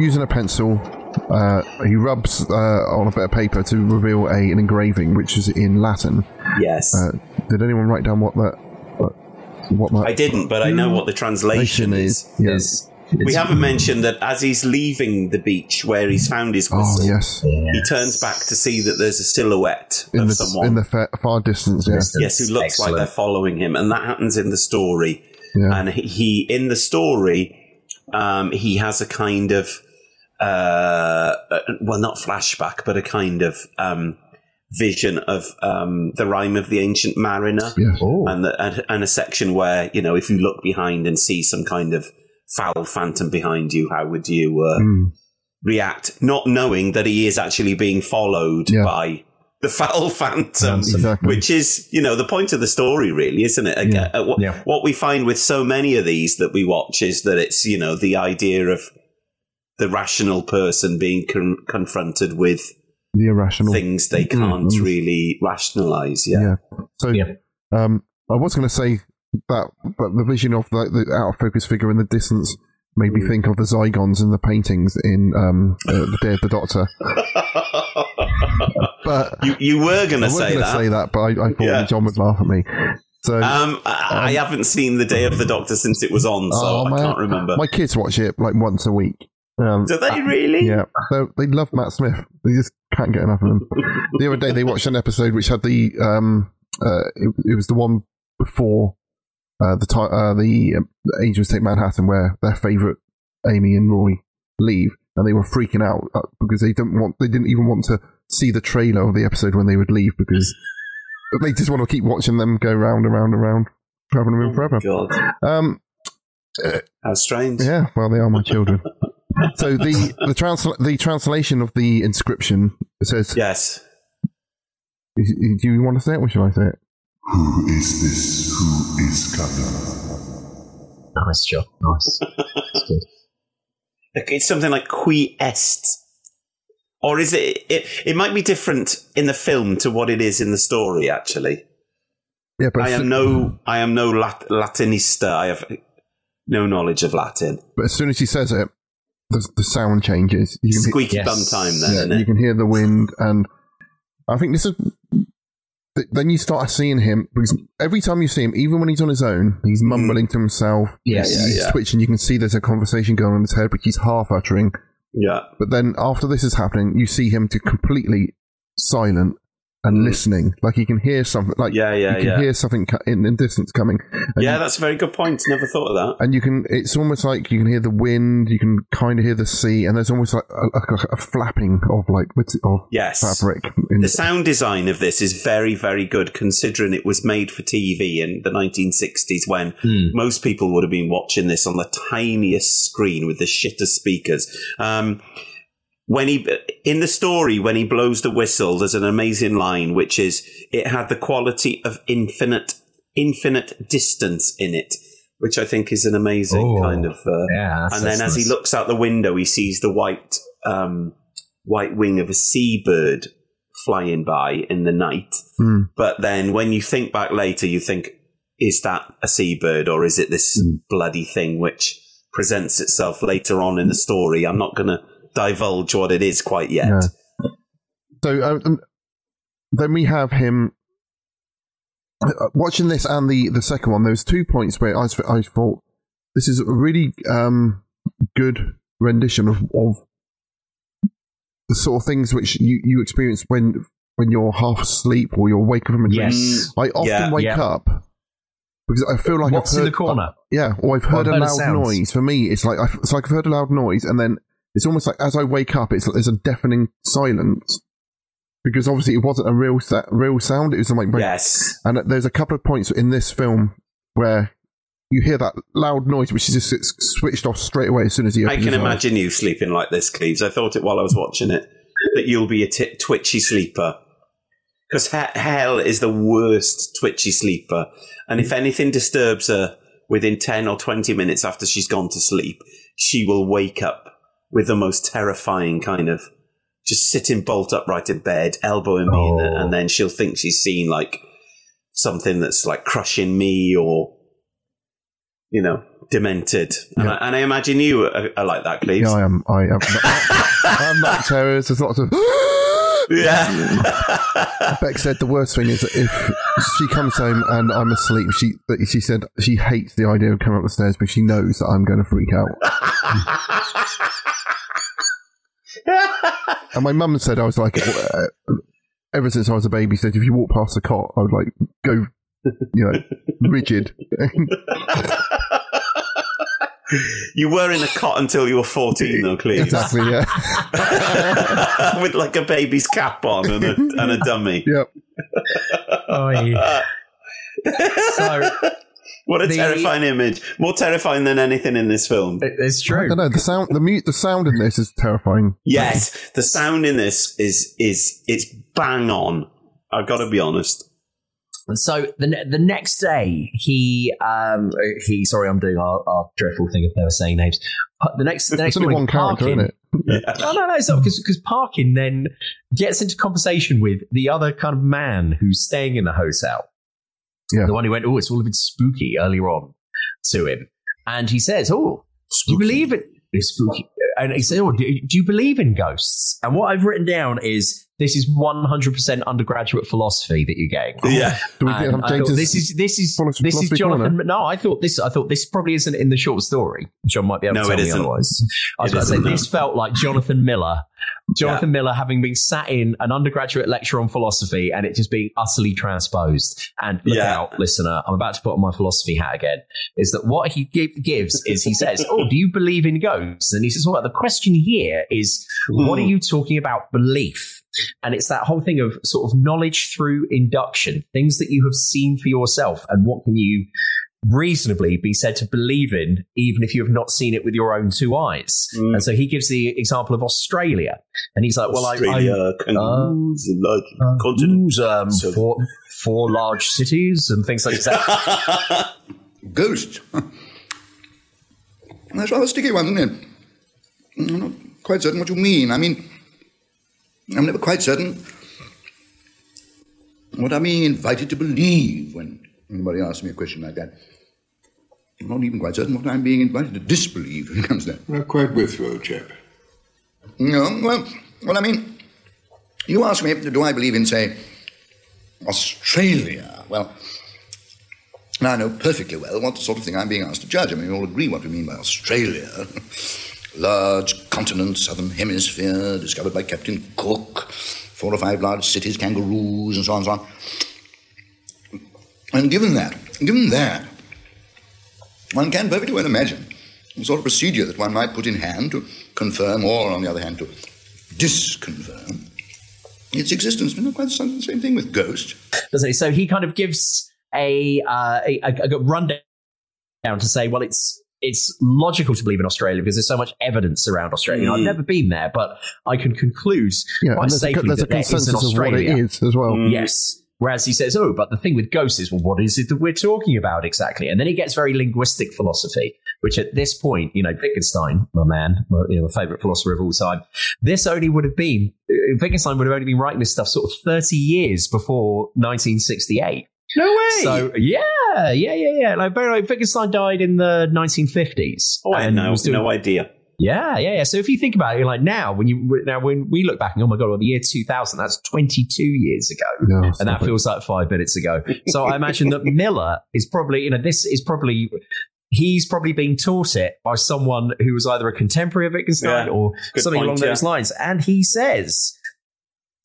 using a pencil, uh, he rubs uh, on a bit of paper to reveal a, an engraving, which is in Latin. Yes. Uh, did anyone write down what that? What, what that I didn't, but I know what the translation is. Yes. We haven't mentioned that as he's leaving the beach where he's found his whistle, Oh yes. he turns back to see that there's a silhouette In of the someone. in the fa- far distance. Yeah. yes, who looks like they're following him, and that happens in the story. Yeah. And he, he in the story, um, he has a kind of, uh, uh, well, not flashback, but a kind of um, vision of um, the rhyme of the ancient mariner, Yes. and, the, and and a section where you know if you look behind and see some kind of foul phantom behind you, how would you uh, Mm. react? Not knowing that he is actually being followed Yeah. by the foul phantom, Exactly. which is you know the point of the story, really, isn't it? Again, uh, what, Yeah. what we find with so many of these that we watch is that it's you know the idea of the rational person being con- confronted with The irrational. things they can't Mm. really rationalize. Yeah. Yeah. So, Yeah. um, I was going to say that, but the vision of the, the out of focus figure in the distance made me think of the Zygons in the paintings in um, uh, the Day of the Doctor. But you you were going I to was say that. say that, but I, I thought Yeah. John would laugh at me. So, Um, I, I haven't seen the Day of the Doctor since it was on, so oh, I man. can't remember. My kids watch it like once a week. Um, Do they really? Yeah, so they love Matt Smith. They just can't get enough of him. the other day they watched an episode which had the um, uh, it, it was the one before uh, the time uh, the um, Angels Take Manhattan where their favourite Amy and Rory leave, and they were freaking out uh, because they didn't want they didn't even want to see the trailer of the episode when they would leave because they just want to keep watching them go round and round and round, traveling with them forever. Oh God, Um, how strange. yeah, well, they are my children. so the the transla- the translation of the inscription says. Yes. Do you want to say it, or shall I say it? Who is this? Who is coming? Nice job. Nice. That's good. It's something like qui est. Or is it, it? It might be different in the film to what it is in the story. Actually, Yeah, but I am no, I am no Lat- Latinista. I have no knowledge of Latin. but as soon as he says it, the, the sound changes. You can, Squeaky Yes. bum time, then, hear, isn't yeah, you can hear the wind, and I think this is then you start seeing him because every time you see him, even when he's on his own, he's mumbling to himself. Yes. he's, Mm. Yeah, he's yeah. twitching. You can see there's a conversation going on in his head, but he's half uttering. Yeah. But then after this is happening, you see him to completely silent and listening, like he can hear something. Like Mm. Yeah, yeah, you can yeah. hear something in, in distance coming. And Yeah, that's a very good point. Never thought of that. and you can it's almost like you can hear the wind you can kind of hear the sea and there's almost like a, a, a flapping of like what's it- of Yes. fabric in The sound design of this is very, very good considering it was made for TV in the 1960s when most people would have been watching this on the tiniest screen with the shittest speakers. Um, when he, in the story, when he blows the whistle, there's an amazing line, which is, it had the quality of infinite, infinite distance in it, which I think is an amazing Oh, kind of, uh, yeah, and then as he looks out the window, he sees the white, um, white wing of a seabird flying by in the night. Hmm. But then when you think back later, you think, is that a seabird or is it this Hmm. bloody thing which presents itself later on in the story? I'm not going to divulge what it is quite yet. Yeah. so um, then we have him uh, watching this and the the second one there's two points where i, I thought this is a really um, good rendition of, of the sort of things which you, you experience when when you're half asleep or you're waking from a dream Yes. i often Yeah. wake Yeah. up because I feel like What's I've in heard, the corner? yeah, or I've Or heard I've a heard a loud noise. For me, it's like I've, it's like I've heard a loud noise, and then it's almost like as I wake up, it's there's a deafening silence because obviously it wasn't a real sa- real sound. It was like yes, and there's a couple of points in this film where you hear that loud noise, which is just it's switched off straight away as soon as you. I can imagine you sleeping like this, Cleves. I thought it while I was watching it that you'll be a t- twitchy sleeper. Because he- hell is the worst twitchy sleeper. And if anything disturbs her within 10 or 20 minutes after she's gone to sleep, she will wake up with the most terrifying kind of just sitting bolt upright in bed, elbowing me, in the, and oh. then she'll think she's seen like something that's like crushing me or, you know, demented. And, I, and I imagine you are, are like that, Cleves. Yeah, I am. I am. I'm not terrorist. There's lots of. Yeah. Beck said the worst thing is that if she comes home and I'm asleep, she she said she hates the idea of coming up the stairs because she knows that I'm going to freak out. and my mum said I was like, uh, ever since I was a baby, said if you walk past the cot, I would like go, you know, rigid. You were in a cot until you were 14, though, Cleves. exactly. Yeah. With like a baby's cap on and a, and a dummy. Yep. Oh, yeah. so, what a the- terrifying image. More terrifying than anything in this film. It's true. I true. don't know. The sound, the mute, the sound in this is terrifying. Yes, the sound in this is is it's bang on. I've got to be honest. And so the the next day, he um he sorry, I'm doing our, our dreadful thing of never saying names. But the next the next morning, one character, Parkin, isn't it? No, no, no, it's not because because Parkin then gets into conversation with the other kind of man who's staying in the hotel. Yeah. The one who went, oh, it's all a bit spooky earlier on to him. And he says, oh, do you believe it? It's spooky. And he said, oh, do, do you believe in ghosts? And what I've written down is this is 100% undergraduate philosophy that you're getting. Yeah. And I thought this is this is this is Jonathan. corner? No, I thought this. I thought this probably isn't in the short story. John might be able No, to tell it me isn't. otherwise. I was It about to say no. this felt like Jonathan Miller. Jonathan Miller having been sat in an undergraduate lecture on philosophy and it just being utterly transposed. And look Yeah. out, listener, I'm about to put on my philosophy hat again. Is that what he gi- gives? Is he says, "Oh, do you believe in ghosts?" And he says, "Well, the question here is, what are you talking about belief?" And it's that whole thing of sort of knowledge through induction, things that you have seen for yourself, and what can you reasonably be said to believe in, even if you have not seen it with your own two eyes. Mm. And so he gives the example of Australia, and he's like, "Well, I, Australia, I kangaroos, a large continent. um, So- four, four large cities and things like that." Ghost. That's rather a sticky one, isn't it? I'm not quite certain what you mean. I mean, I'm never quite certain what I'm being invited to believe when anybody asks me a question like that. I'm not even quite certain what I'm being invited to disbelieve when it comes to that. Not quite with you, old chap. No, well, well, I mean, you ask me, do I believe in, say, Australia. Well, now I know perfectly well what sort of thing I'm being asked to judge. I mean, we all agree what we mean by Australia. Large continent, southern hemisphere, discovered by Captain Cook, four or five large cities, kangaroos, and so on and so on. And given that, given that, one can perfectly well imagine the sort of procedure that one might put in hand to confirm or, on the other hand, to disconfirm its existence. But not quite the same thing with ghosts. Doesn't? So he kind of gives a, uh, a, a rundown to say, well, it's it's logical to believe in Australia because there's so much evidence around Australia. Mm. I've never been there, but I can conclude Yeah, quite and there's a- safely there's a that there is consensus in of what it Australia. as well. Mm. Yes. Whereas he says, oh, but the thing with ghosts is, well, what is it that we're talking about exactly? And then he gets very linguistic philosophy, which at this point, you know, Wittgenstein, my man, my, you know, my favorite philosopher of all time, this only would have been, uh, Wittgenstein would have only been writing this stuff sort of 30 years before 1968. No way. So yeah, yeah, yeah, yeah. Like, but, like Wittgenstein died in the 1950s. Oh, I had and no, was doing- no idea. Yeah, yeah, yeah. So if you think about it, you're like now when you now when we look back, and oh my god, well, the year 2000, that's 22 years ago, No, and that it. feels like five minutes ago. So I imagine that Miller is probably, you know, this is probably. He's probably being taught it by someone who was either a contemporary of Wittgenstein Yeah. or something point, along yeah. those lines. And he says,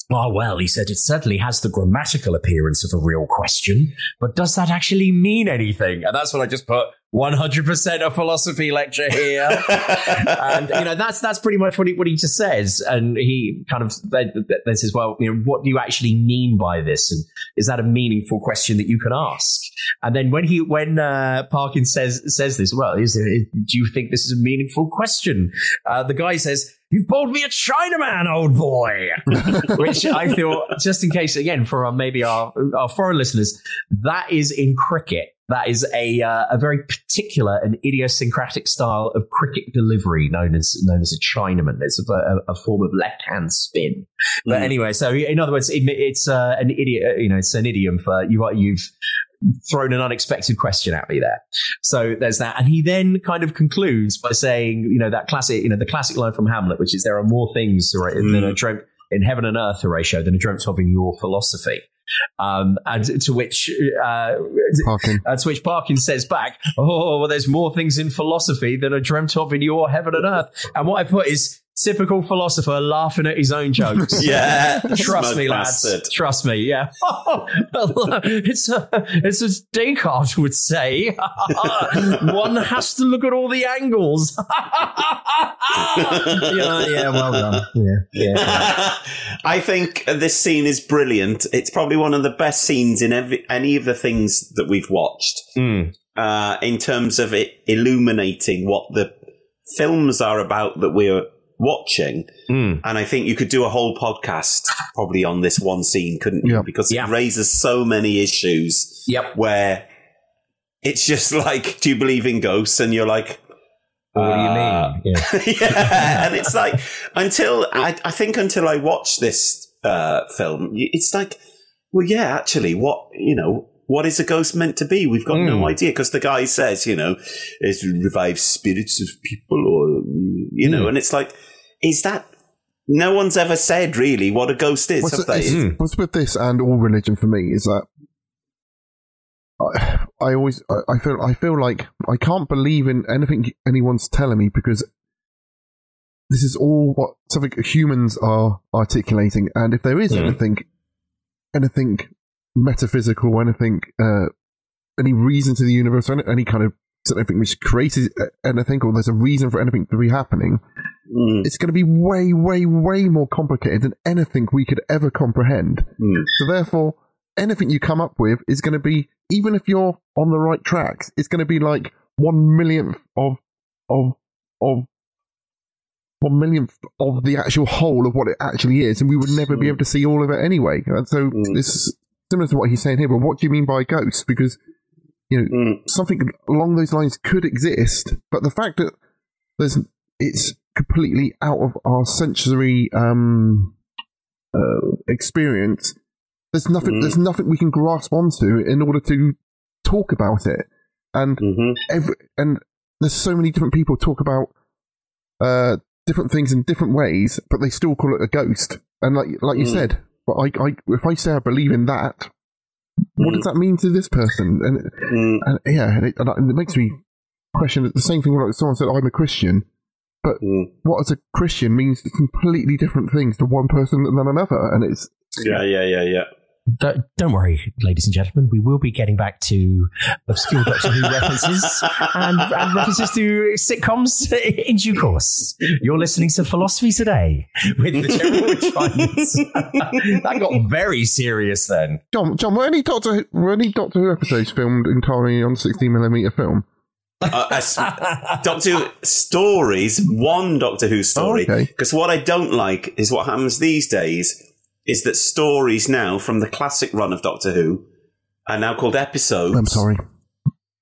Oh, well, he said it certainly has the grammatical appearance of a real question, but does that actually mean anything? And that's what I just put 100% a philosophy lecture here. and, you know, that's, that's pretty much what he, what he just says. And he kind of says, well, you know, what do you actually mean by this? And is that a meaningful question that you can ask? And then when he, when, uh, Parkin says, says this, well, is it, do you think this is a meaningful question? Uh, the guy says, You've pulled me a Chinaman, old boy. Which I feel, just in case, again, for our, maybe our, our foreign listeners, that is in cricket. That is a uh, a very particular and idiosyncratic style of cricket delivery known as known as a Chinaman. It's a, a, a form of left hand spin. But Mm. anyway, so in other words, it, it's uh, an idiot. You know, it's an idiom for you. You've thrown an unexpected question at me there. So there's that. And he then kind of concludes by saying, you know, that classic, you know, the classic line from Hamlet, which is there are more things that are dreamt in heaven and earth, Horatio, than are dreamt of in your philosophy. Um, and to which, uh, Parkin. uh, to which Parkin says back, "Oh, well, there's more things in philosophy than are dreamt of in your heaven and earth." And what I put is typical philosopher laughing at his own jokes. Yeah. trust me, lads. bastard. Trust me. Yeah, it's a, it's as Descartes would say. One has to look at all the angles. yeah, yeah, well done. Yeah, yeah. I think this scene is brilliant. It's probably one of the best scenes in every, any of the things that we've watched. Uh, in terms of it illuminating what the films are about that we're watching. And I think you could do a whole podcast probably on this one scene, couldn't you? Because it raises so many issues yep. where it's just like, do you believe in ghosts? And you're like, what do you uh, mean? Yeah. yeah, and it's like until I, I think until I watch this uh, film, it's like, well, yeah, actually, what you know, what is a ghost meant to be? We've got no Mm. idea because the guy says, you know, it's to revive spirits of people, or you know, Mm. and it's like, is that? No one's ever said really what a ghost is, What's, have they? it's- what's with this and all religion for me is that I, I always I, I feel I feel like I can't believe in anything anyone's telling me because this is all what something humans are articulating, and if there is Mm. anything anything metaphysical, anything uh, any reason to the universe, any, any kind of anything which created anything, or there's a reason for anything to be happening, Mm. it's going to be way, way, way more complicated than anything we could ever comprehend. Mm. So therefore, anything you come up with is going to be, even if you're on the right tracks, it's going to be like one millionth of of of one millionth of the actual whole of what it actually is, and we would never be able to see all of it anyway. And so it's similar to what he's saying here. But what do you mean by ghosts? Because you know something along those lines could exist, but the fact that there's it's completely out of our sensory um, uh, experience. There's nothing. There's nothing we can grasp onto in order to talk about it, and every, and there's so many different people talk about uh, different things in different ways, but they still call it a ghost. And like like you Mm. said, but I, I if I say I believe in that, what does that mean to this person? And, and yeah, and it, and it makes me question the same thing. Like someone said, I'm a Christian, but hmm. what as a Christian means completely different things to one person than another, and it's Yeah, yeah, yeah, yeah. Don't, don't worry, ladies and gentlemen. We will be getting back to obscure Doctor Who references and, and references to sitcoms in due course. You're listening to Philosophy Today with the General Witch that got very serious then. John. John, were any Doctor were any Doctor Who episodes filmed entirely on 16 millimeter film? Uh, as- Doctor Who stories, one Doctor Who story. Oh, okay. Because what I don't like is what happens these days is that stories now from the classic run of Doctor Who are now called episodes. I'm sorry.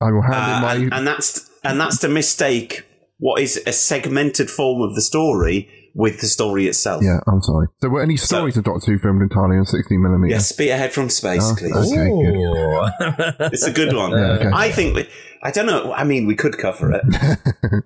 I will hand Uh, in my. and, and that's and that's to mistake what is a segmented form of the story with the story itself. yeah, I'm sorry. So, were any stories of Doctor Who filmed entirely on 16 millimeter? Yeah, Spearhead from Space, Oh, please. okay, good. It's a good one. Yeah, okay. I think we, I don't know. I mean, we could cover it.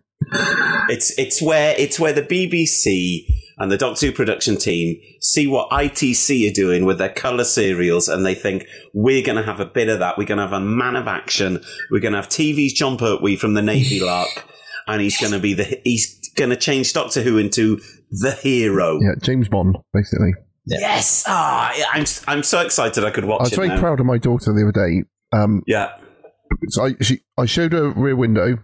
it's it's where it's where the BBC and the Doctor Who production team see what ITC are doing with their colour serials, and they think we're going to have a bit of that. We're going to have a man of action. We're going to have TV's Jon Pertwee from the Navy Lark, and he's going to be the he's going to change Doctor Who into the hero. Yeah, James Bond, basically. Yes, ah, yeah, I'm I'm so excited I could watch I was very now. proud of my daughter the other day. Um, Yeah. So I, she, I showed her Rear Window,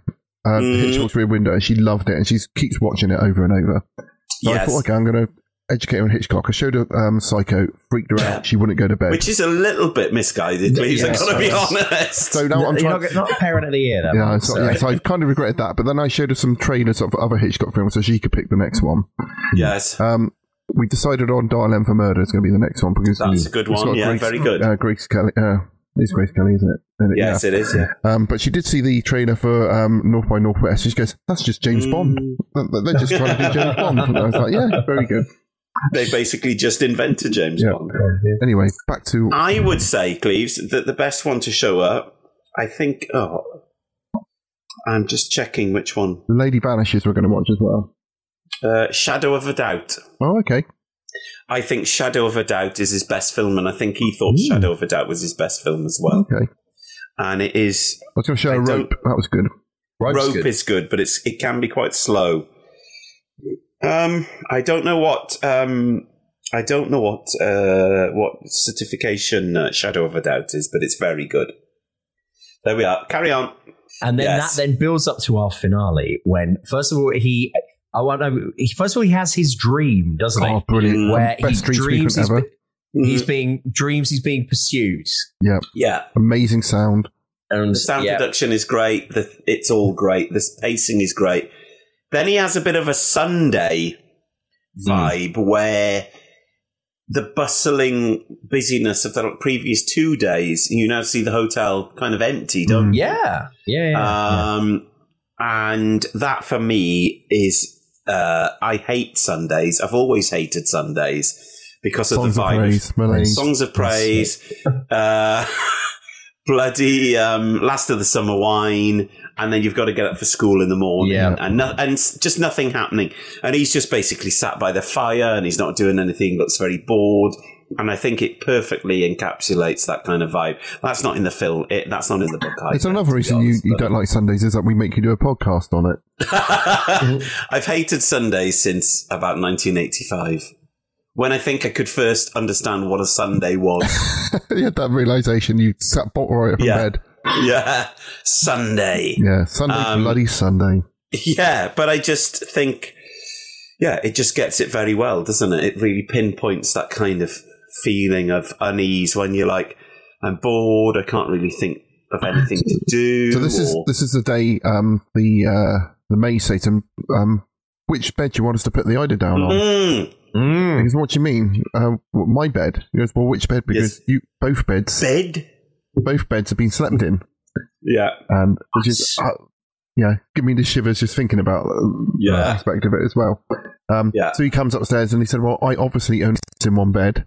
uh, Mhm. Hitchcock's Rear Window, and she loved it, and she keeps watching it over and over. So I Yes. thought, okay, I'm going to educate her on Hitchcock. I showed her um, Psycho, freaked her out. She wouldn't go to bed. Which is a little bit misguided, please. Yeah, I've got to be honest. So now I'm trying. not, not a parent of the year, then. Yeah, Mark, so, so- yeah, so I kind of regretted that. But then I showed her some trailers of other Hitchcock films so she could pick the next one. Yes. Um, we decided on Dial M for Murder is going to be the next one because That's a good one, got yeah, very good. Uh, Grace Kelly. Uh, it's Grace Kelly, isn't it? And Yes, it is, yeah. Um, but she did see the trailer for um, North by Northwest. She goes, "That's just James Bond. Mm. They- They're just trying to do James Bond." And I was like, "Yeah, very good." They basically just invented James Yeah. Bond. Anyway, back to I would say, Cleves, that the best one to show up, I think, oh, I'm just checking which one. The Lady Vanishes. We're going to watch as well. Uh, Shadow of a Doubt. Oh, okay. I think Shadow of a Doubt is his best film, and I think he thought Shadow of a Doubt was his best film as well. Okay. And it is. I was going to show rope. That was good. Rope is good, but it's it can be quite slow. Um, I don't know what um, I don't know what uh, what certification uh, Shadow of a Doubt is, but it's very good. There we are. Carry on. And then Yes. that then builds up to our finale when, first of all, he. I want to. he- First of all, he has his dream, doesn't he? Oh, brilliant. Where Best he dream dreams he's, sequence ever. be- he's being dreams he's being pursued. Yeah. Yeah. Amazing sound. And The sound yeah. production is great. The, it's all great. The pacing is great. Then he has a bit of a Sunday vibe where the bustling busyness of the previous two days, you now see the hotel kind of empty, don't you? Yeah, yeah, yeah. Um, and that for me is, uh, I hate Sundays. I've always hated Sundays because of Songs the of praise, Malaise. Songs of praise, uh, bloody um, last of the summer wine, and then you've got to get up for school in the morning, Yeah. and no, and just nothing happening. And he's just basically sat by the fire, and he's not doing anything. Looks very bored. And I think it perfectly encapsulates that kind of vibe. That's not in the film. It, that's not in the book. Either, It's another reason you, honest, you but- don't like Sundays is that we make you do a podcast on it. I've hated Sundays since about 1985, when I think I could first understand what a Sunday was. you had that realization. You sat bolt right up in Yeah. bed. yeah, Sunday. Yeah, Sunday, Um, bloody Sunday. Yeah, but I just think, yeah, it just gets it very well, doesn't it? It really pinpoints that kind of feeling of unease when you're like, I'm bored, I can't really think of anything to do. So this is this is the day um, the uh, the say to um, which bed do you want us to put the eider down on? Mm, He goes, what do you mean? Uh, my bed. He goes, well, which bed? Because you both beds, bed? Both beds have been slept in, Yeah. and which is uh, yeah, give me the shivers just thinking about uh, Yeah. that aspect of it as well. Um, Yeah. So he comes upstairs and he said, well, I obviously only sit in one bed.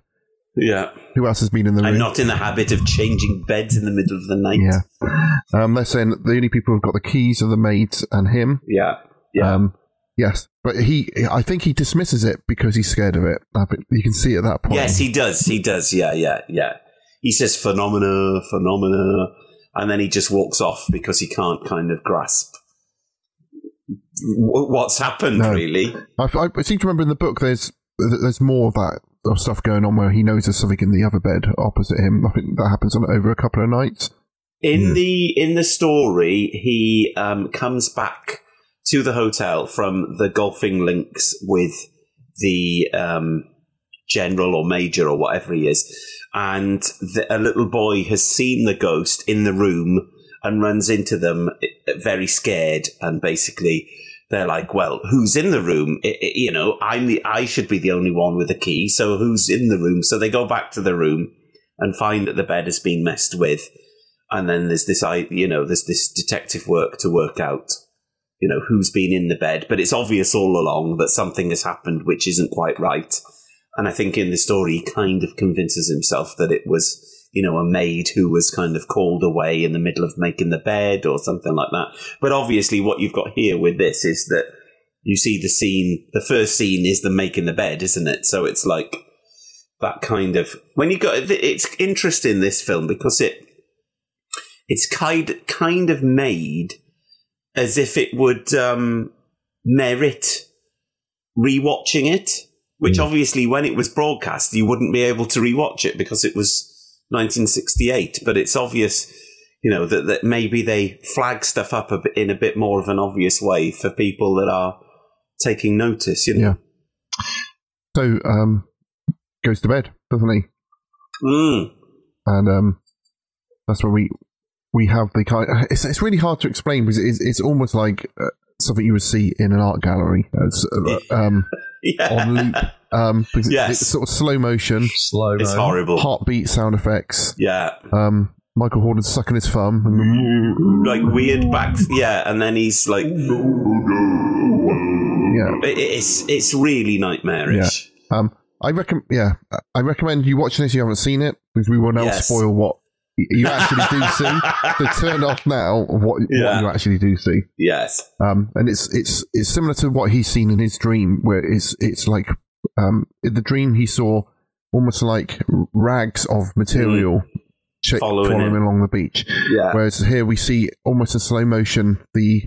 Yeah. Who else has been in the room? I'm not in the habit of changing beds in the middle of the night. Yeah. Um, they're saying the only people who've got the keys are the maids and him. Yeah. Yeah. Um, yes, but he, I think he dismisses it because he's scared of it. I You can see at that point. Yes, he does. He does. Yeah, yeah, yeah. He says phenomena, phenomena, and then he just walks off because he can't kind of grasp w- what's happened. No. Really, I, I, seem to remember in the book there's there's more of that of stuff going on where he knows there's something in the other bed opposite him. I think that happens on over a couple of nights. in the in the story, he um, comes back to the hotel from the golfing links with the um, general or major or whatever he is, and the, a little boy has seen the ghost in the room and runs into them eh, very scared. And basically they're like well who's in the room? I- I- you know i'm the i should be the only one with a key so who's in the room? So they go back to the room and find that the bed has been messed with. And then there's this i you know there's this detective work to work out you know who's been in the bed. But it's obvious all along that something has happened which isn't quite right and i think in the story he kind of convinces himself that it was you know a maid who was kind of called away in the middle of making the bed or something like that but obviously what you've got here with this is that you see the scene the first scene is the making the bed isn't it so it's like that kind of when you got it's interesting this film because it it's kind kind of made as if it would um, merit rewatching it. Which obviously, when it was broadcast, you wouldn't be able to rewatch it because it was 1968. But it's obvious, you know, that, that maybe they flag stuff up a bit, in a bit more of an obvious way for people that are taking notice. You know, So um, goes to bed, doesn't he? Mm. And um, that's where we we have the kind. It's it's really hard to explain because it's it's almost like uh, something you would see in an art gallery. Uh, um, Yeah. on loop. Um, because Yes. it's sort of slow motion, slow. It's horrible. heartbeat sound effects. yeah. Um, Michael Hordern sucking his thumb. And, Like weird back, yeah, and then he's like, yeah, it, it's it's really nightmarish. Um, I recommend. Yeah, I recommend you watching this. if You haven't seen it because we will now Yes. spoil what you actually do see. the turn off now of what, Yeah. what you actually do see. Yes, Um, and it's it's it's similar to what he's seen in his dream, where it's it's like um, in the dream he saw almost like rags of material ch- Mm. Following following him. along the beach. Yeah. Whereas here we see almost in slow motion the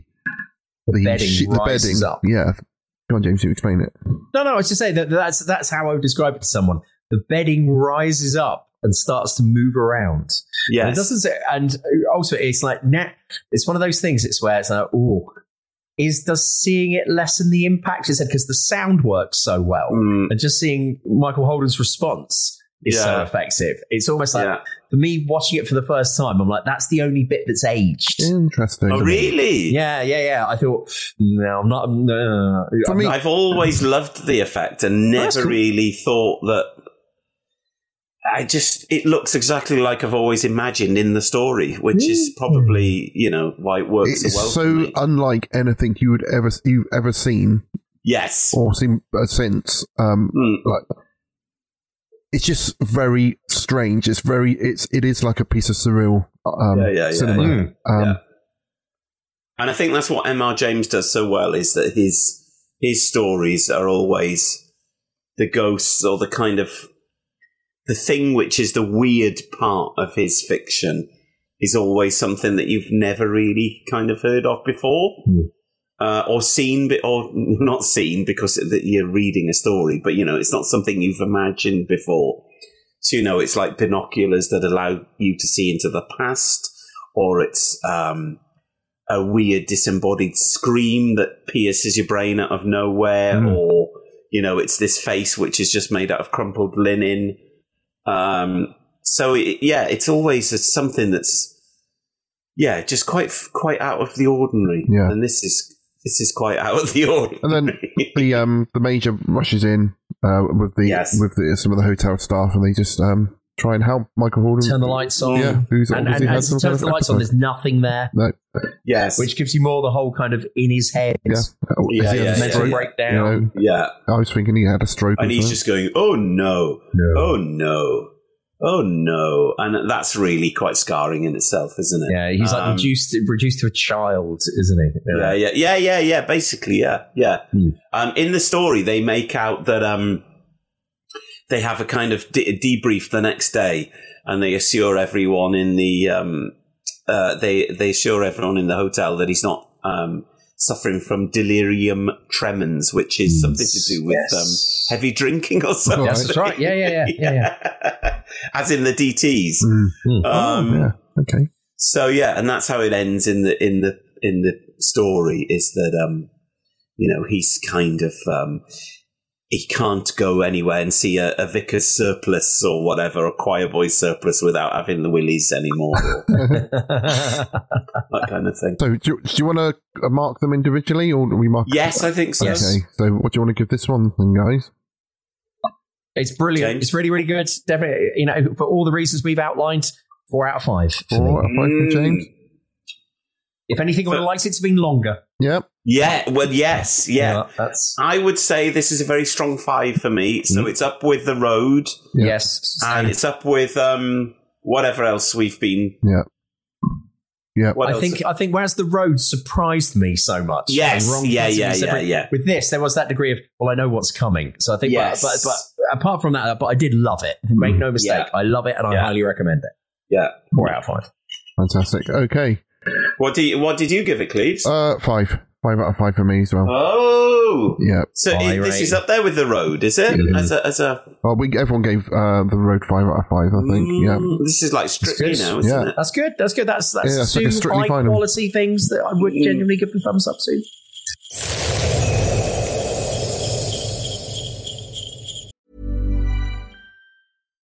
The bedding she- the bedding. up. Yeah. Go on, James. You explain it. No, no, I was just saying that that's that's how I would describe it to someone. The bedding rises up and starts to move around. Yeah, it doesn't say, and also it's like net. It's one of those things. It's where it's like, oh, is does seeing it lessen the impact? She said because the sound works so well, Mm. and just seeing Michael Hordern's response is so effective. It's almost like Yeah. for me watching it for the first time. I'm like, that's the only bit that's aged. Interesting. Oh, really? Yeah, yeah, yeah. I thought, no, I'm not. No, For me- I've always loved the effect and never cool. really thought that. I just it looks exactly like I've always imagined in the story, which is probably you know why it works It's so well. for so me. unlike anything you would ever you've ever seen yes, or seen uh, since. Um, Mm. like it's just very strange. It's very it's it is like a piece of surreal um, Yeah, yeah, yeah, cinema. yeah. Um, Yeah. and I think that's what M.R. James does so well is that his his stories are always the ghosts or the kind of the thing which is the weird part of his fiction is always something that you've never really kind of heard of before. Uh, or seen or not seen because that you're reading a story but you know it's not something you've imagined before. So you know it's like binoculars that allow you to see into the past or it's um, a weird disembodied scream that pierces your brain out of nowhere or you know it's this face which is just made out of crumpled linen um, so it, yeah it's always something that's yeah just quite quite out of the ordinary Yeah. and this is this is quite out of the ordinary and then the um the major rushes in uh, with the Yes. with the, some of the hotel staff, and they just um try and help Michael Hordern turn the lights on. Yeah, who's and, and, obviously had as some he kind turns the lights on, there's nothing there, No, yes which gives you more the whole kind of in his head. yeah, Yeah, Has he had yeah, mental stroke? breakdown. You know, yeah I was thinking he had a stroke, and he's something. just going, "Oh no, No. oh no, oh no," and that's really quite scarring in itself, isn't it? Yeah, he's like Um, reduced reduced to a child, isn't he? Yeah, yeah, yeah, yeah, yeah. Basically, yeah, yeah. Hmm. Um, in the story, they make out that um, they have a kind of de- debrief the next day, and they assure everyone in the um, uh, they they assure everyone in the hotel that he's not um, suffering from delirium tremens, which is something to do with Yes. um, heavy drinking or something. Yes, that's right. Yeah, yeah, yeah, yeah, yeah. As in the DTS. Mm. Um, oh, yeah. Okay. So yeah, and that's how it ends in the in the in the story is that um you know he's kind of um he can't go anywhere and see a, a vicar's surplice or whatever, a choir boy's surplice without having the willies anymore, that kind of thing. So, do you, do you want to uh, mark them individually, or do we mark? Yes, I think so. Okay. So, what do you want to give this one, then, guys? It's brilliant. It's really, really good. Definitely, you know, for all the reasons we've outlined, four out of five. for Four me. out of five for James. If anything, I would have liked it to be longer. Yep. Yeah, well, yes, yeah. Yeah, that's- I would say this is a very strong five for me. So it's up with the road, Yes. and it's up with um whatever else we've been. Yeah. Yeah. What I else? think I think whereas the road surprised me so much. Yes, wrong yeah, yeah, yeah, separate. yeah. With this, there was that degree of well, I know what's coming. So I think, Yes. but, but but apart from that, but I did love it. Make no mistake, Yeah. I love it, and I highly recommend it. Yeah. Four out of five. Fantastic. Okay. What do you, What did you give it, Cleves? Uh, five. Five out of five for me as well. oh, Yeah. so it, this is up there with the road, is it? Yeah. As a as a Well, we everyone gave uh, the road five out of five. I think. Yeah. Mm, this is like strictly now, isn't Yeah. it? That's good. That's good. That's that's Yeah, it's like a two Strictly high final. quality things that I would genuinely give the thumbs up to.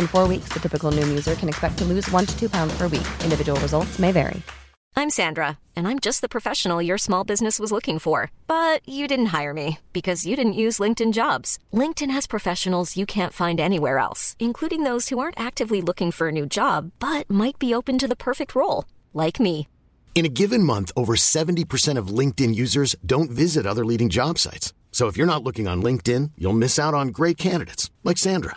In four weeks, the typical Noom user can expect to lose one to two pounds per week. Individual results may vary. I'm Sandra, and I'm just the professional your small business was looking for. But you didn't hire me because you didn't use LinkedIn jobs. LinkedIn has professionals you can't find anywhere else, including those who aren't actively looking for a new job but might be open to the perfect role, like me. In a given month, over 70% of LinkedIn users don't visit other leading job sites. So if you're not looking on LinkedIn, you'll miss out on great candidates like Sandra.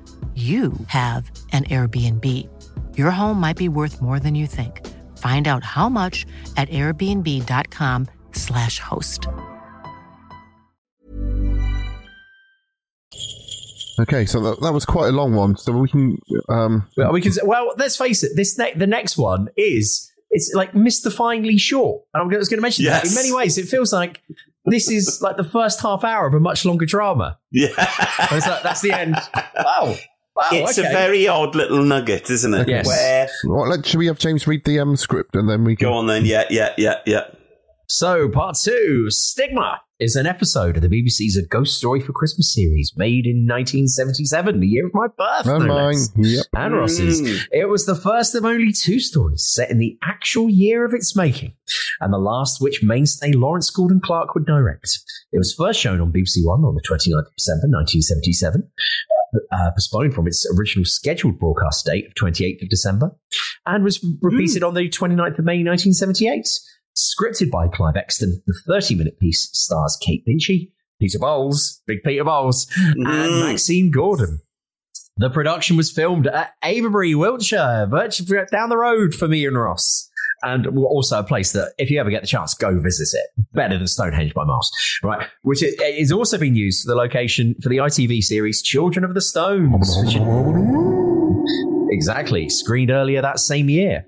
you have an Airbnb. Your home might be worth more than you think. Find out how much at airbnb.com/slash host. Okay, so that, that was quite a long one. So we can. Um, Well, we can. Well, let's face it. This ne- the next one is it's like mystifyingly short, and I'm going to mention that in many ways. It feels like this is like the first half hour of a much longer drama. Yeah. It's like, that's the end. Wow. Wow. it's okay. a very odd little nugget, isn't it? Yes. Where Well, let, should we have James read the um, script and then we can. go on then? Yeah, yeah, yeah, yeah. So, part two Stigma is an episode of the BBC's A Ghost Story for Christmas series made in 1977, the year of my birth. And no mine. less. Yep. And Ross's. Mm. It was the first of only two stories set in the actual year of its making, and the last which mainstay Lawrence Gordon Clark would direct. It was first shown on BBC One on the 29th of December 1977, uh, postponed from its original scheduled broadcast date of 28th of December, and was repeated on the 29th of May 1978. Scripted by Clive Exton, the 30 minute piece stars Kate Binchy, Peter Bowles, Big Peter Bowles, and Mm. Maxine Gordon. The production was filmed at Avebury, Wiltshire, virtually down the road for me and Ross. And also a place that, if you ever get the chance, go visit it. Better than Stonehenge by miles, right? Which is, is also been used for the location for the ITV series Children of the Stones. exactly, screened earlier that same year.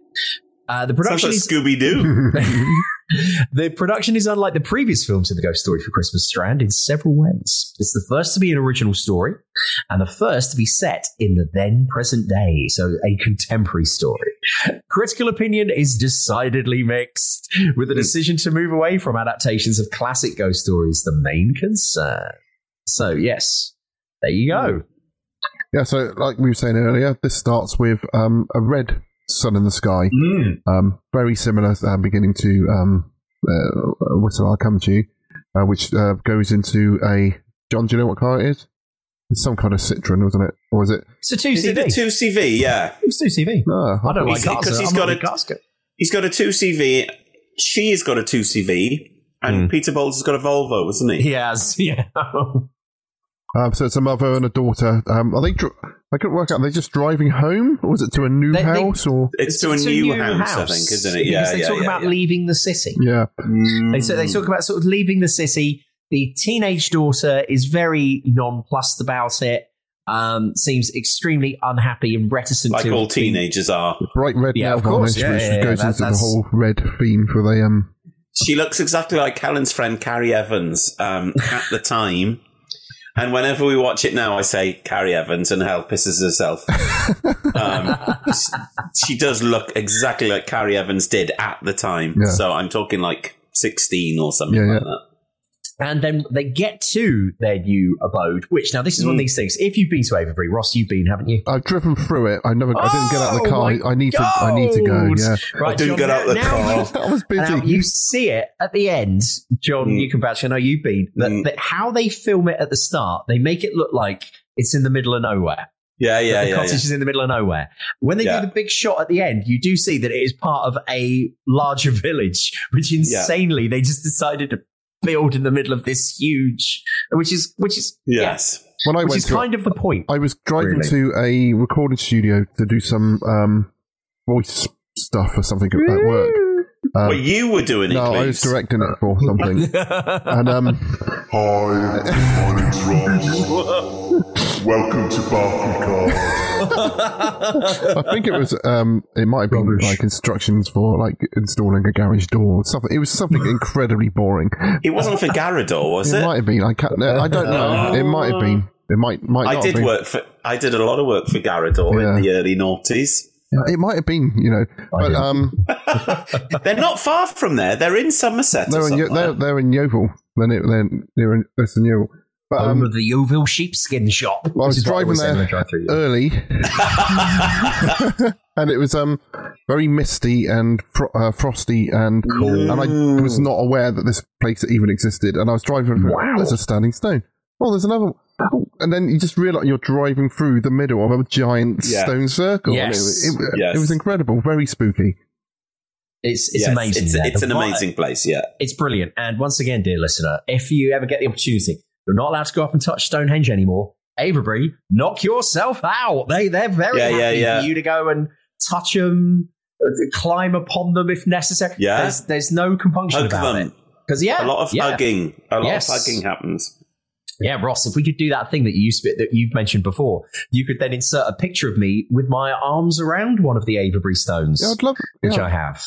Uh, the production Sounds is Scooby Doo. the production is unlike the previous films in the Ghost Story for Christmas strand in several ways. It's the first to be an original story, and the first to be set in the then present day, so a contemporary story. Critical opinion is decidedly mixed, with the decision to move away from adaptations of classic ghost stories the main concern. So, yes, there you go. Yeah, so like we were saying earlier, this starts with um, a red sun in the sky. Um, very similar, uh, beginning to um, uh, Whistle I'll Come to You, uh, which uh, goes into a. John, do you know what car it is? It's some kind of Citroen, wasn't it? Or was it? It's a 2CV. Is it a 2CV? Yeah. It's 2CV. No, I don't like He's- cars. because he's I'm got a casket. He's got a 2CV. She's got a 2CV. And Peter Bowles has got a Volvo, hasn't he? He has, yeah. Um, so it's a mother and a daughter. Um, are they? Dr- I couldn't work out. Are they just driving home, or was it to a new They- they- house? or It's to a new, house, I think, isn't it? Because Yeah, they yeah, talk yeah, about yeah. leaving the city. yeah, They, so they talk about sort of leaving the city. The teenage daughter is very nonplussed about it. Um, seems extremely unhappy and reticent. Like to all be- teenagers are. bright red Yeah, of course. Yeah, yeah, yeah. goes That- into the whole red theme for the um. She looks exactly like Helen's friend Carrie Evans um, at the time. And whenever we watch it now, I say Carrie Evans, and hell pisses herself. um, she does look exactly like Carrie Evans did at the time. Yeah. So I'm talking like 16 or something Yeah, like yeah. that. And then they get to their new abode, which now this is one of Mm. these things. If you've been to Avebury, Ross, you've been, haven't you? I've driven through it. I never. I didn't get out of the Oh, car. I, I need to. I need to go. Yeah. Right, I didn't John, get out now- the now car. you- I was busy. Now you see it at the end, John. Mm. You can vouch. I know you've been. That, Mm. that how they film it at the start, they make it look like it's in the middle of nowhere. Yeah, yeah, the yeah. cottage yeah. is in the middle of nowhere. When they Yeah. do the big shot at the end, you do see that it is part of a larger village, which insanely they just decided to build in the middle of this huge, which is which is Yes. When I which went is to, kind of the point. I was driving really. to a recording studio to do some um, voice stuff or something at work. Um, well, you were doing it, no, I was directing it for something, and um, Hi, my name's Ross. Welcome to Barclay Car. I think it was um, it might have been like instructions for like installing a garage door or something. It was something incredibly boring. It wasn't for Garador, was it, it? might have been. I can't. I don't know. It might have been. It might might. I did have been. work for. I did a lot of work for Garador Yeah. in the early noughties. It might have been. You know, but um, They're not far from there. They're in Somerset. they're or in Yo- they're they're in Yeovil. They're near, they're near in, that's in Yeovil. But Home um, of the Yeovil sheepskin shop. I was driving always say when I there early, and it was um very misty and fro- uh, frosty, and Cool. and I was not aware that this place even existed. And I was driving. through, Wow. There's a standing stone. Oh, there's another. And then you just realise you're driving through the middle of a giant Yeah. stone circle. Yes. it, it, Yes. it was incredible, very spooky. It's it's Yes, amazing. It's, it's an vi- amazing place. Yeah. It's brilliant. And once again, dear listener, if you ever get the opportunity, you're not allowed to go up and touch Stonehenge anymore. Avebury, knock yourself out. They they're very Yeah, yeah, happy yeah. for you to go and touch them, uh, climb upon them if necessary. Yeah. there's there's no compunction Hug about them. it. Because yeah, a lot of yeah. hugging. A lot Yes. of hugging happens. Yeah, Ross, if we could do that thing that you sp- that you've mentioned before, you could then insert a picture of me with my arms around one of the Avebury stones, Yeah, I'd love. which yeah. I have.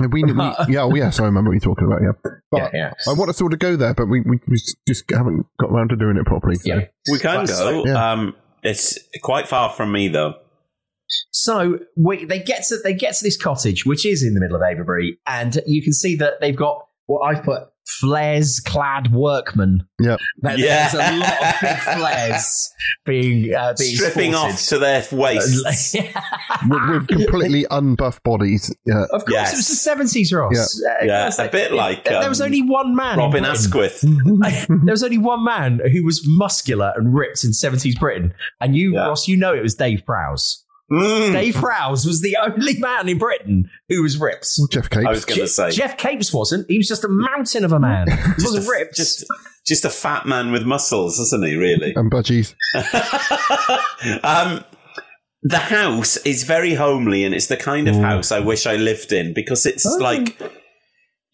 We, we, yeah, oh, yes, I remember what you're talking about. Yeah, but Yeah, yeah. I want us all to go there, but we, we, we just haven't got around to doing it properly. so- Yeah. We can go. Yeah. Um, it's quite far from me though. So we, they get to they get to this cottage, which is in the middle of Avebury, and you can see that they've got well, I've put flares clad workmen. Yep. There- Yeah. There's a lot of big flares being uh, being Stripping sported. off to their waists. with, with completely unbuffed bodies. Yeah. Of course, it was the seventies, Ross. Yeah. Uh, Yeah, it's a bit like, there was um, only one man. Robin Asquith. there was only one man who was muscular and ripped in seventies Britain, and you, Ross, you know it was Dave Prowse. Mm. Dave Prowse was the only man in Britain who was ripped. Geoff Capes. I was going to say. Geoff Capes wasn't. He was just a mountain of a man. He wasn't ripped. Just, just a fat man with muscles, isn't he, really? And budgies. um, the house is very homely, and it's the kind of house I wish I lived in because it's Oh. like,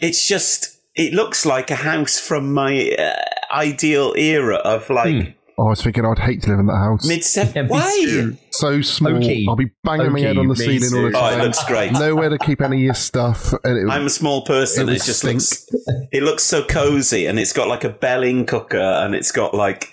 it's just, it looks like a house from my uh, ideal era of like Oh, Oh, I was thinking I'd hate to live in that house. mid 70s. Why? So small. Oaky. I'll be banging my head on the ceiling all the too. Oh, it time. looks great. Nowhere to keep any of your stuff. And it, I'm a small person. it It, just stink. looks. It looks so cozy, and it's got like a belling cooker, and it's got like.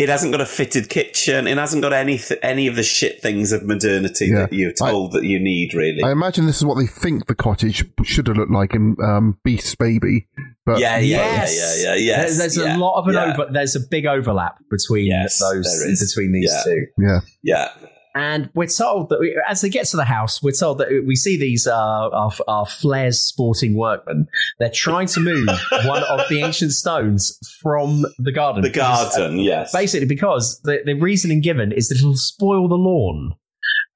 It hasn't got a fitted kitchen. It hasn't got any any of the shit things of modernity Yeah. that you're told that you need. Really. I imagine this is what they think the cottage should have looked like in um, Beast's Baby. But Yeah, yeah, Yes. yeah, yeah, yeah, yes, There's, there's yeah, a lot of an yeah. over. There's a big overlap between those between these Yeah. two. Yeah. Yeah. And we're told that we, as they get to the house, we're told that we see these uh, our, our flares sporting workmen. They're trying to move one of the ancient stones from the garden. The garden, Because- yes. Basically, because the, the reasoning given is that it'll spoil the lawn.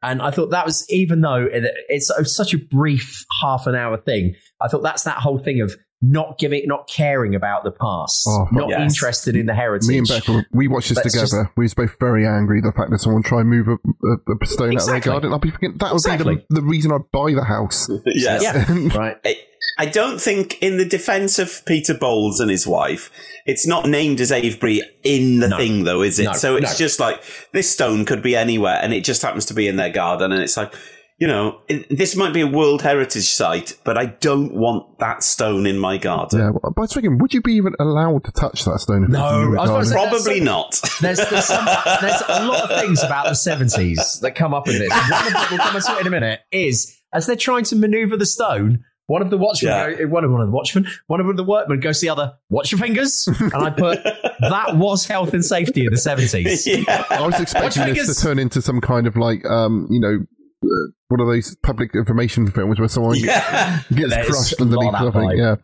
And I thought that was, even though it- it's such a brief half an hour thing, I thought that's that whole thing of not giving, not caring about the past, Oh, not yes. interested in the heritage. Me and Beck, were- we watched this That's together. just- we was both very angry the fact that someone tried to move a, a, a stone out of their garden. I'll be thinking that would Exactly. be the, the reason I'd buy the house. Yes. right. I, I don't think, in the defense of Peter Bowles and his wife, it's not named as Avebury in the No. thing, though, is it? No, so it's no. just like this stone could be anywhere, and it just happens to be in their garden, and it's like. You know, this might be a World Heritage site, but I don't want that stone in my garden. Yeah, but I was thinking, would you be even allowed to touch that stone? No, it was in your I was about to garden? say- Probably not. There's, there's, some, there's a lot of things about the 70s that come up in this. One of them, we'll come to it in a minute, is as they're trying to maneuver the stone, one of the watchmen, Yeah. one of one of the watchmen, one of the workmen goes to the other, watch your fingers. And I put, that was health and safety in the 70s. I was expecting this to turn into some kind of like, um, you know, uh, one of those public information films where someone Yeah. gets There's crushed a lot underneath of something. Yeah.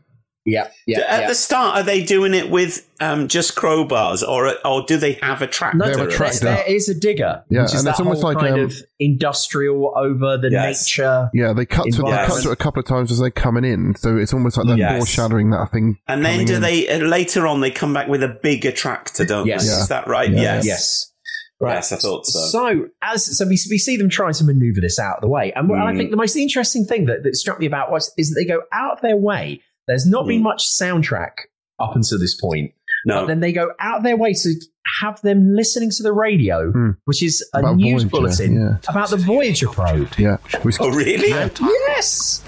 Yeah, yeah, At yeah. the start, are they doing it with um, just crowbars, or or do they have a tractor? No, They have a tractor. there is a digger, Yeah, which and that it's almost like, kind um, of industrial over the Yes. nature. Yeah, they cut to, they cut to it a couple of times as they're coming in, so it's almost like they're Yes. foreshadowing that thing. And then do in. they uh, later on they come back with a bigger tractor, don't Yes. they? Yeah. Is that right? Yeah. Yes. Yes. Yes, I thought so. So as so we, we see them trying to maneuver this out of the way, and, and I Mm. think the most interesting thing that, that struck me about was is that they go out of their way. There's not been Mm. much soundtrack up until this point, No. but then they go out of their way to have them listening to the radio, Mm. which is a About news Voyager, bulletin yeah. about the Voyager probe. Yeah. Oh, really? And- yes.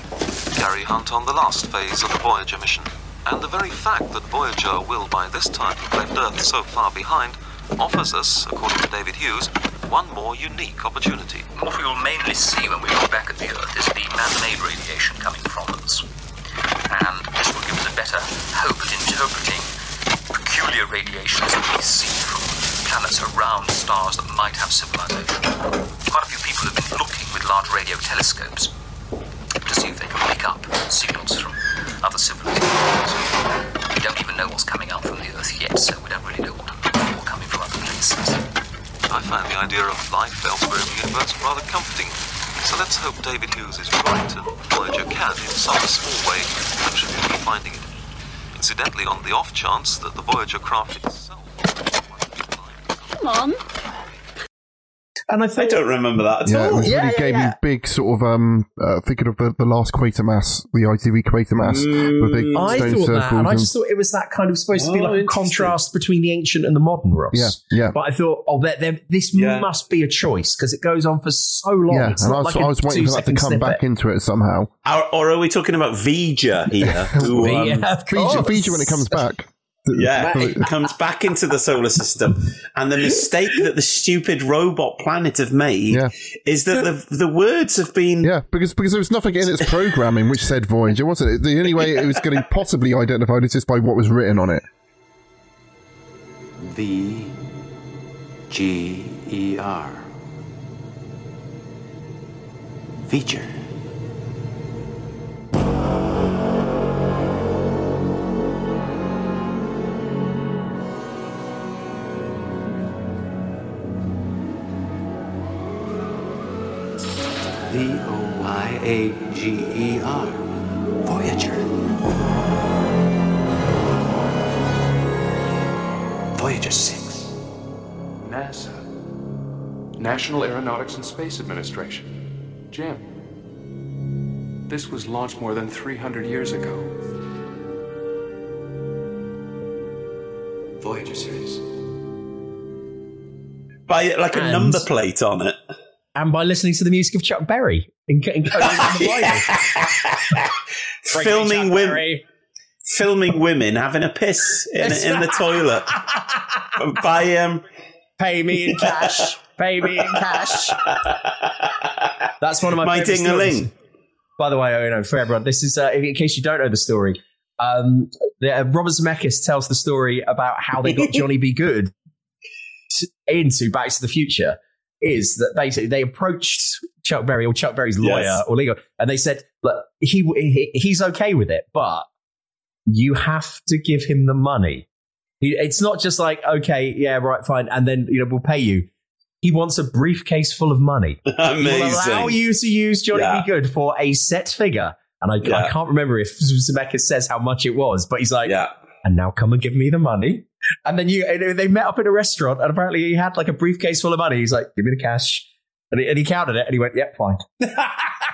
Gary Hunt on the last phase of the Voyager mission. And the very fact that Voyager will by this time have left Earth so far behind offers us, according to David Hughes, one more unique opportunity. What we will mainly see when we look back at the Earth is the man-made radiation coming from us. And this will give us a better hope at interpreting peculiar radiations that we see from planets around stars that might have civilization. Quite a few people have been looking with large radio telescopes elsewhere in the universe rather comforting. So let's hope David Hughes is right and Voyager can, in some small way, contribute to finding it. Incidentally, on the off chance that the Voyager craft itself Mom. And I I don't remember that at Yeah, it all. was Yeah, really yeah, gave yeah. me big sort of um uh, thinking of the, the last Quatermass, the ITV Quatermass, with big I stone thought that, and I just thought it was that kind of supposed to be Oh, like a contrast between the ancient and the modern, Ross. Yeah, yeah. But I thought, oh, there, there, this Yeah. must be a choice because it goes on for so long. yeah, it's and I was, like a I was waiting for that to come snippet. back into it somehow. Or, or are we talking about V'Ger here? Who, um, Yeah, V'Ger. V'Ger when it comes back. Yeah, it comes back into the solar system, and the mistake that the stupid robot planet have made is that the the words have been Yeah, because because there was nothing in its programming which said Voyager, wasn't it? The only way it was getting possibly identified is just by what was written on it. V G E R. Feature. V O Y A G E R. Voyager. Voyager 6. NASA. National Aeronautics and Space Administration. Jim. This was launched more than 300 years ago. Voyager series. by like a And- number plate on it. And by listening to the music of Chuck Berry in, in Conan and the Bible. filming Chuck women, Berry. filming women having a piss in, in the toilet by um. Pay me in cash. Pay me in cash. That's one of my, My favourite ding-a-ling. stories. By the way, you know, for everyone, this is uh, in case you don't know the story. Um, the, uh, Robert Zemeckis tells the story about how they got Johnny B. Goode into Back to the Future. Is that basically they approached Chuck Berry or Chuck Berry's lawyer Yes. or legal, and they said, "Look, he, he he's okay with it, but you have to give him the money. It's not just like, okay, yeah, right, fine, and then you know we'll pay you. He wants a briefcase full of money. He will Amazing. allow you to use Johnny Yeah. B. Goode for a set figure. And I, I can't remember if Zemeckis says how much it was, but he's like, and now come and give me the money. And then you, and they met up in a restaurant, and apparently he had like a briefcase full of money. He's like, give me the cash. And he, and he counted it, and he went, yep, fine.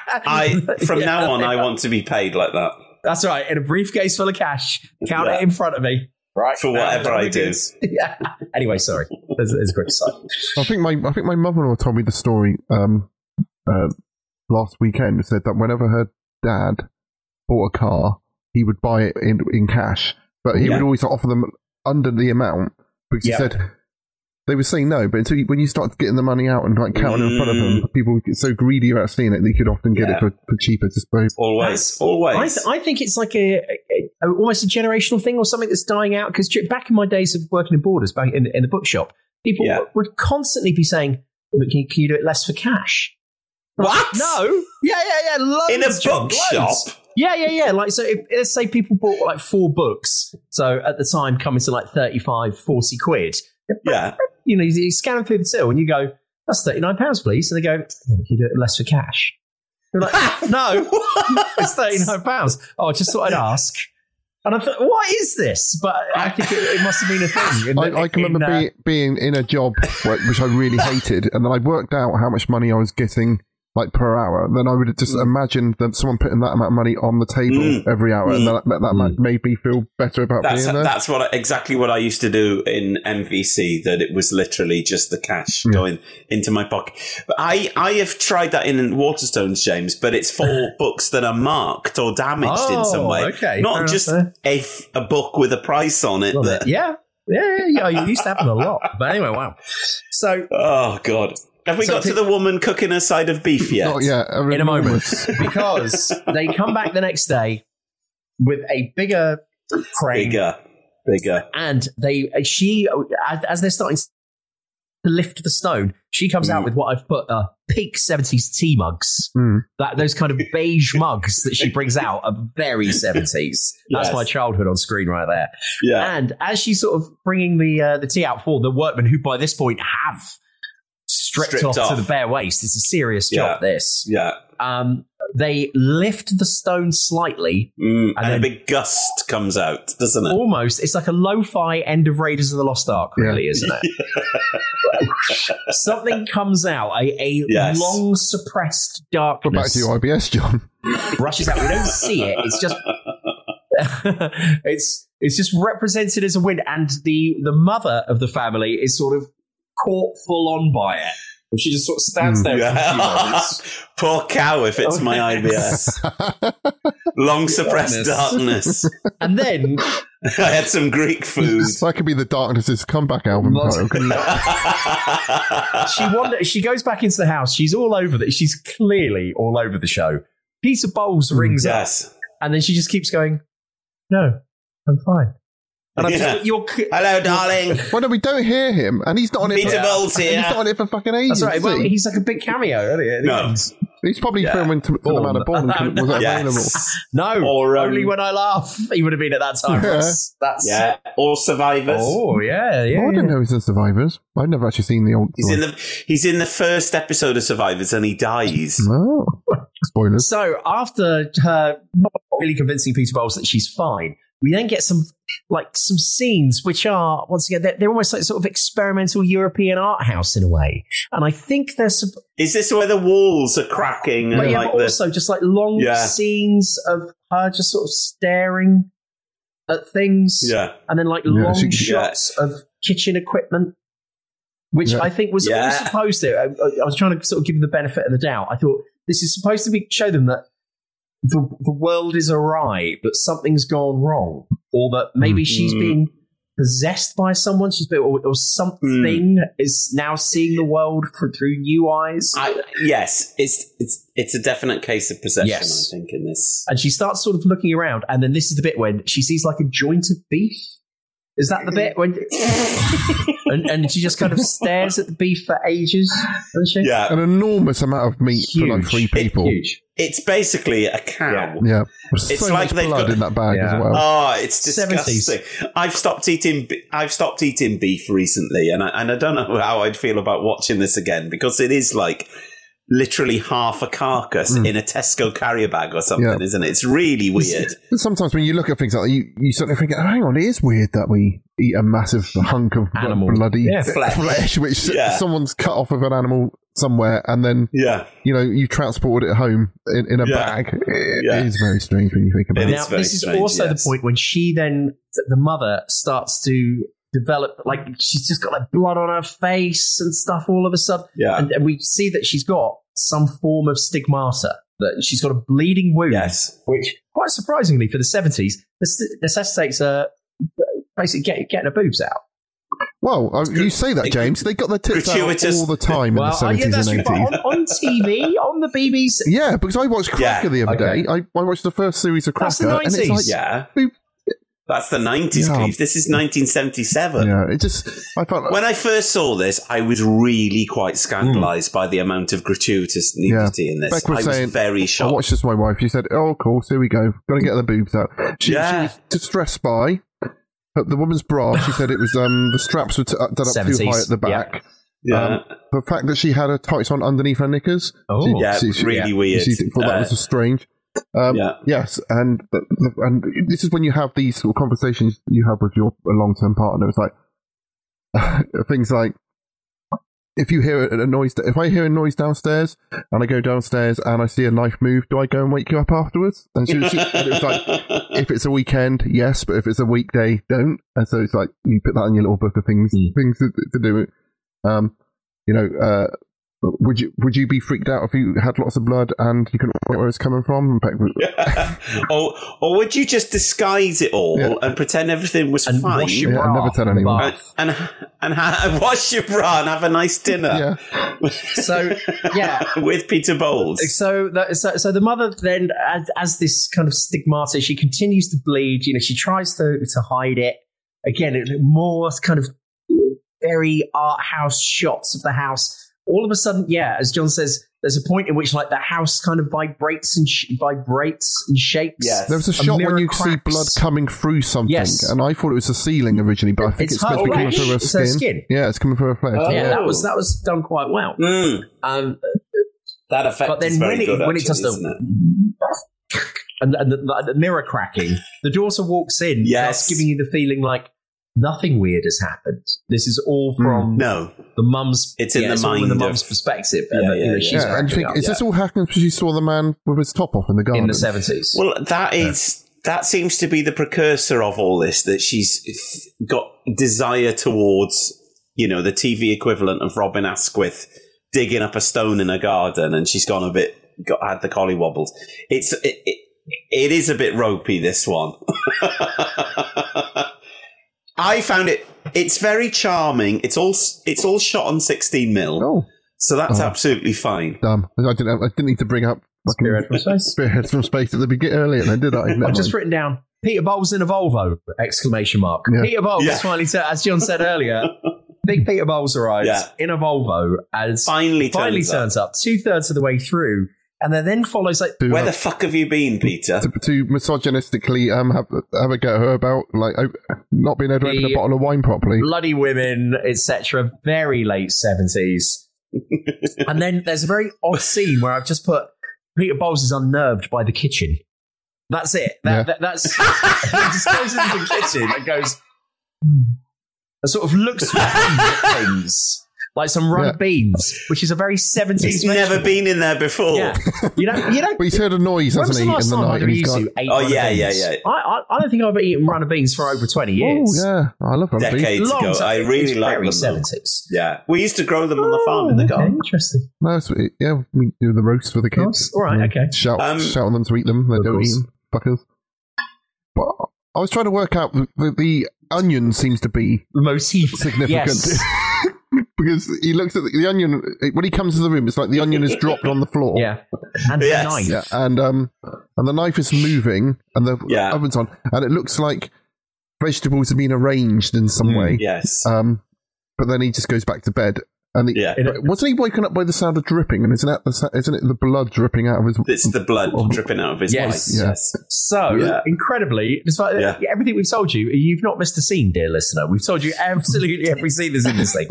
I from Yeah. now on, I want to be paid like that. That's right, in a briefcase full of cash. Count Yeah. it in front of me. Right. For whatever I do. yeah. Anyway, sorry. There's, there's a quick side. I think my I think my mother-in-law told me the story um, uh, last weekend. And said that whenever her dad bought a car, he would buy it in in cash, but he Yeah. would always offer them under the amount because Yeah. he said they were saying no. But until you, when you start getting the money out and like counting in front of them, mm. people get so greedy about seeing it, they could often get Yeah. it for, for cheaper. Just by Always, I, always. th- I think it's like a, a- a- almost a generational thing or something that's dying out. Because back in my days of working in Borders, back in, in the bookshop, people Yeah. would constantly be saying, "But can, you- can you do it less for cash?" What? No. Yeah, yeah, yeah. Loads, In a bookshop? loads. Yeah, yeah, yeah. Like, so if, let's say people bought like four books. So at the time, coming to like 35, 40 quid. Yeah. You know, you, you scan them through the till and you go, that's £39, please. And they go, yeah, can you do it less for cash? They're like, no, it's £39. Oh, I just thought I'd ask. And I thought, what is this? But I think it, it must have been a thing. in- I, I can in, remember uh, being, being in a job where, which I really hated, and then I worked out how much money I was getting like per hour. Then I would just imagine that someone putting that amount of money on the table Mm. every hour, and Mm. that, that, that made me feel better about That's being there. that's what I- exactly what I used to do in MVC. That it was literally just the cash going into my pocket. But I I have tried that in Waterstones, James, but it's for books that are marked or damaged in some Oh, way. okay, fair not enough just there. a, f- a book with a price on it. That, yeah. Yeah, yeah, yeah. It used to happen a lot. But anyway, wow. So, oh god, have we So got to the woman cooking a side of beef yet? Not yet. I in a moment because they come back the next day with a bigger crane Bigger, bigger. and they she as, as they're starting to lift the stone she comes Mm. out with what i've put uh, peak 70s tea mugs Mm. that those kind of beige mugs that she brings out are very 70s that's Yes. my childhood on screen right there Yeah. and as she's sort of bringing the uh, the tea out for the workmen who by this point have stripped, Stripped off, to the bare waist it's a serious job Yeah. this Yeah. um, they lift the stone slightly. Mm, and, then- a big gust comes out, doesn't it? Almost, it's like a lo-fi end of Raiders of the Lost Ark, really, isn't it? Something comes out, a, a Yes. long suppressed darkness. Back to your IBS, John. brushes out. We don't see it. It's just it's it's just represented as a wind, and the the mother of the family is sort of caught full on by it. And she just sort of stands there for a few mm. moments. Poor cow if it's my oh, IBS. Long suppressed Darkness. darkness. And then I had some Greek food. that could be the Darkness's comeback album title. she wander, She goes back into the house. She's all over the. She's clearly all over the show. Peter Bowles rings mm, Yes. up, and then she just keeps going. No, I'm fine. And I'm Yeah. just, you're, Hello, darling. well, no, we don't hear him, and he's not on it. Peter for, Bowles here. He's not on it for fucking ages. That's right. is Well, he? he's like a big cameo. Isn't he? No. He's probably Yeah. filming to, to the Manor Born. No, Was that Yes. available? No, Or, um, only when I laugh. He would have been at that time. Yeah. That's, that's Yeah, or survivors. Oh yeah, yeah. Oh, I didn't know he was in Survivors. I've never actually seen the old. He's in the he's in the first episode of Survivors and he dies. Oh, spoilers. So after her not really convincing Peter Bowles that she's fine, we then get some like some scenes which are once again they're, they're almost like sort of experimental European art house in a way, and I think there's some, Is this where the walls are cracking and but yeah, like but the also just like long Yeah. scenes of her just sort of staring at things, Yeah. and then like Yeah, long she- shots of kitchen equipment. Which Yeah. I think was all supposed to. I, I was trying to sort of give them the benefit of the doubt. I thought this is supposed to be show them that the, the world is awry, but something's gone wrong, or that maybe hmm. she's been possessed by someone. She's been, or, or something hmm. is now seeing the world for, through new eyes. I, yes, it's it's it's a definite case of possession. Yes. I think in this. and she starts sort of looking around, and then this is the bit when she sees like a joint of beef. Is that the bit when? and, and she just kind of stares at the beef for ages, doesn't she? Yeah, An enormous amount of meat for like three people. Huge. it's basically a cow. Yeah, There's It's so like they've blood got- in that bag Yeah. as well. Oh, it's 70s. disgusting. I've stopped eating. be- I've stopped eating beef recently, and I, and I don't know how I'd feel about watching this again because it is like literally half a carcass in a Tesco carrier bag or something, Mm. Yeah. isn't it? It's really weird. But sometimes when you look at things like that, you, you sort of think, oh, hang on, it is weird that we eat a massive hunk of Animal. bloody Yeah, flesh. which Yeah. someone's cut off of an animal somewhere, and then Yeah, you know you transported it home in, in a Yeah. bag. It Yeah. is very strange when you think about It it. now is very this is strange, also yes. the point when she then the mother starts to develop like she's just got like blood on her face and stuff all of a sudden Yeah. and, and we see that she's got some form of stigmata that she's got a bleeding wound yes, which quite surprisingly for the 70s this necessitates uh, basically get, getting her boobs out Well, uh, you say that, James. They got their tits out all the time in the uh, yeah, seventies that's and right. eighties. on, on TV on the BBC Yeah, because I watched Cracker Yeah, the other okay. day. I, I watched the first series of Cracker, That's the and it's 90s. like, yeah. we- That's the nineties, Yeah. Cleve. This is nineteen seventy seven. yeah, it just I felt When I first saw this, I was really quite scandalised by the amount of gratuitous nudity in this. Beck was I was saying, very I shocked. watched this with my wife. She said, "Oh, of course, here we go. Got to get the boobs out." She, Yeah. she was distressed by uh, the woman's bra. She said it was um the straps were t- uh, done up too high at the back. yeah. Um, the fact that she had her tights on underneath her knickers. Oh. she, Yeah, she- she- really weird. She thought that Uh, was strange. Um, yeah. Yes, and and this is when you have these sort of conversations you have with your long term partner. It's like things like if you hear a noise, if I hear a noise downstairs and I go downstairs and I see a knife move, do I go and wake you up afterwards? And, she, she, and it was like, if it's a weekend, yes, but if it's a weekday, don't. And so it's like you put that in your little book of things, things to, to do. Um, you know, uh, would you would you be freaked out if you had lots of blood and you couldn't work out where it's coming from? And or, or would you just disguise it all Yeah. and pretend everything was And fine? wash your Yeah, bra never tell anyone. bath. and and, and ha- wash your bra and have a nice dinner. yeah, so yeah with Peter Bowles. So, that, so, so the mother then, as, as this kind of stigmata, she continues to bleed. You know, she tries to to hide it. Again, it, more kind of very art house shots of the house. All of a sudden, yeah, as John says, there's a point in which like the house kind of vibrates and sh- vibrates and shakes. Yes. there was a shot when mirror you see blood coming through something, Yes. and I thought it was the ceiling originally, but I think It's it's, supposed to be coming through her skin. skin. Yeah, it's coming through her flesh. Oh. Yeah, that was that was done quite well. Mm, Um, that effect but then is very when it good. when it does the it? and, and the, the mirror cracking, the daughter walks in, Yes. thus giving you the feeling like nothing weird has happened. This is all hmm. from No, the mum's. It's in the all in mind the of- mum's perspective. and Yeah, that, you yeah, know, yeah. she's yeah, and you think, up, is yeah. this all happening because she saw the man with his top off in the garden? in the seventies? Well, that is that seems to be the precursor of all this. That she's got desire towards, you know, the TV equivalent of Robin Asquith digging up a stone in a garden, and she's gone a bit got had the collie wobbles. It's it, it, it is a bit ropey. This one. I found it. It's very charming. It's all it's all shot on 16 mil. Oh, so that's Oh. absolutely fine. Damn, I didn't. I didn't need to bring up fucking Spearhead from space. Spearhead from space at the beginning earlier. Then did I? Never I've just written down Peter Bowles in a Volvo! Exclamation mark. Yeah. Peter Bowles Yeah. finally, said, as John said earlier, Big Peter Bowles arrives Yeah. in a Volvo as Finally finally turns turns up, two thirds of the way through, and then then follows like To, Where the fuck have you been, Peter? to, to misogynistically um have have a go at her about like not being able to open a bottle of wine properly. bloody women, etc. Very late seventies. and then there's a very odd scene where I've just put Peter Bowles is unnerved by the kitchen. That's it. That, Yeah. that, that's he just goes into the kitchen and goes "Hmm." and sort of looks around at things like some runner Yeah. beans, which is a very seventies. He's never been in there before. Yeah, you know, you know. Well, he's heard a noise, hasn't he, the in the time night? either and of he's got, Oh, runner yeah, yeah, yeah. I, I, I don't think I've eaten runner beans for over 20 years. yeah, I love rugby. Decades Long ago. time. I really It's like very them. though. seventies. Yeah, we used to grow them on the farm in the okay, garden. interesting. No, it's, yeah, we do the roast for the kids. All right, okay. Shout, Um, shout on them to eat them. They don't eat course. them, fuckers. But I was trying to work out the, the, the onion seems to be the Motif. significant. Yes. because he looks at the, the onion when he comes to the room. It's like the onion is dropped on the floor. Yeah. And Yes. the knife. Yeah, and um, and the knife is moving, and the Yeah. oven's on, and it looks like vegetables have been arranged in some Mm. way. Yes. Um, but then he just goes back to bed, and he, Yeah. but wasn't he woken up by the sound of dripping? And isn't that the, isn't it the blood dripping out of his? It's the blood oh. dripping out of his Yes. Yeah. Yes. So, Yeah. incredibly, despite Yeah. everything we've told you, you've not missed a scene, dear listener. We've told you absolutely every scene that's in this thing.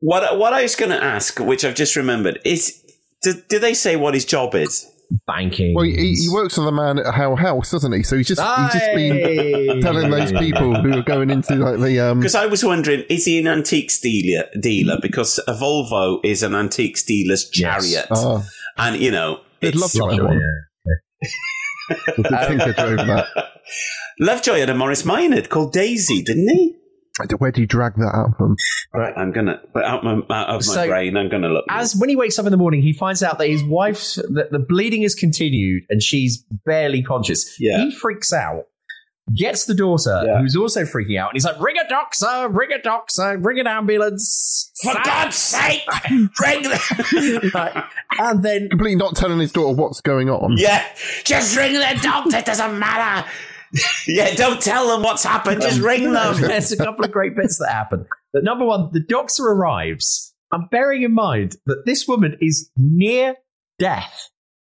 What what I was going to ask, which I've just remembered, is do, do they say what his job is? Banking. Well, he, he works for the man at How House, doesn't he? So he's just he's just been telling those people who are going into like the um. Because I was wondering, is he an antiques dealer? Dealer because a Volvo is an antiques dealer's chariot, Oh, and you know, I'd love it's to have one. The Tinker drove that. Lovejoy had a Morris Minor called Daisy, didn't he? Where do you drag that out from? Right, I'm gonna but out, my, out of my So, brain. I'm gonna look. As when he wakes up in the morning, he finds out that his wife's that the bleeding has continued and she's barely conscious. Yeah. He freaks out, gets the daughter, Yeah. who's also freaking out, and he's like, "Ring a doctor! Ring a doctor! Ring an ambulance! For God's sake, ring the Like, and then Completely not telling his daughter what's going on. yeah, just ring the doctor. It doesn't matter. Yeah, don't tell them what's happened. Just ring um, them. There's a couple of great bits that happen. But number one, the doctor arrives. I'm bearing in mind that this woman is near death.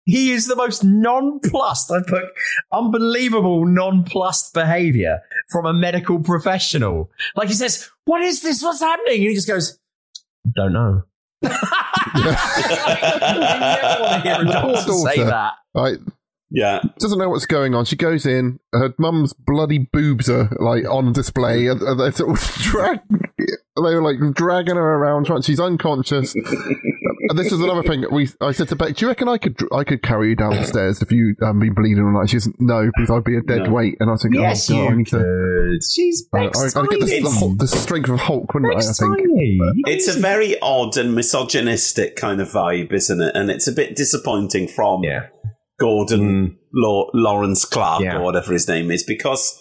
He is the most nonplussed. I put unbelievable nonplussed behavior from a medical professional. Like he says, "What is this? What's happening?" And he just goes, "Don't know." you never want to hear a doctor say that. Right. Yeah, Doesn't know what's going on. She goes in. Her mum's bloody boobs are like on display. And and they're sort of drag. They were like dragging her around. She's unconscious. and this is another thing. We. I said to Beck, "Do you reckon I could? I could carry you down the stairs if you um, been bleeding all night?" She said, "No, because I'd be a dead No. weight." And I was thinking, Yes, "Oh God, I you need to." She's I, I, Beck's I'd get the, the, the strength of Hulk, wouldn't I? I think. it's a very odd and misogynistic kind of vibe, isn't it? And it's a bit disappointing from Yeah. Gordon Law- Lawrence Clark Yeah. or whatever his name is because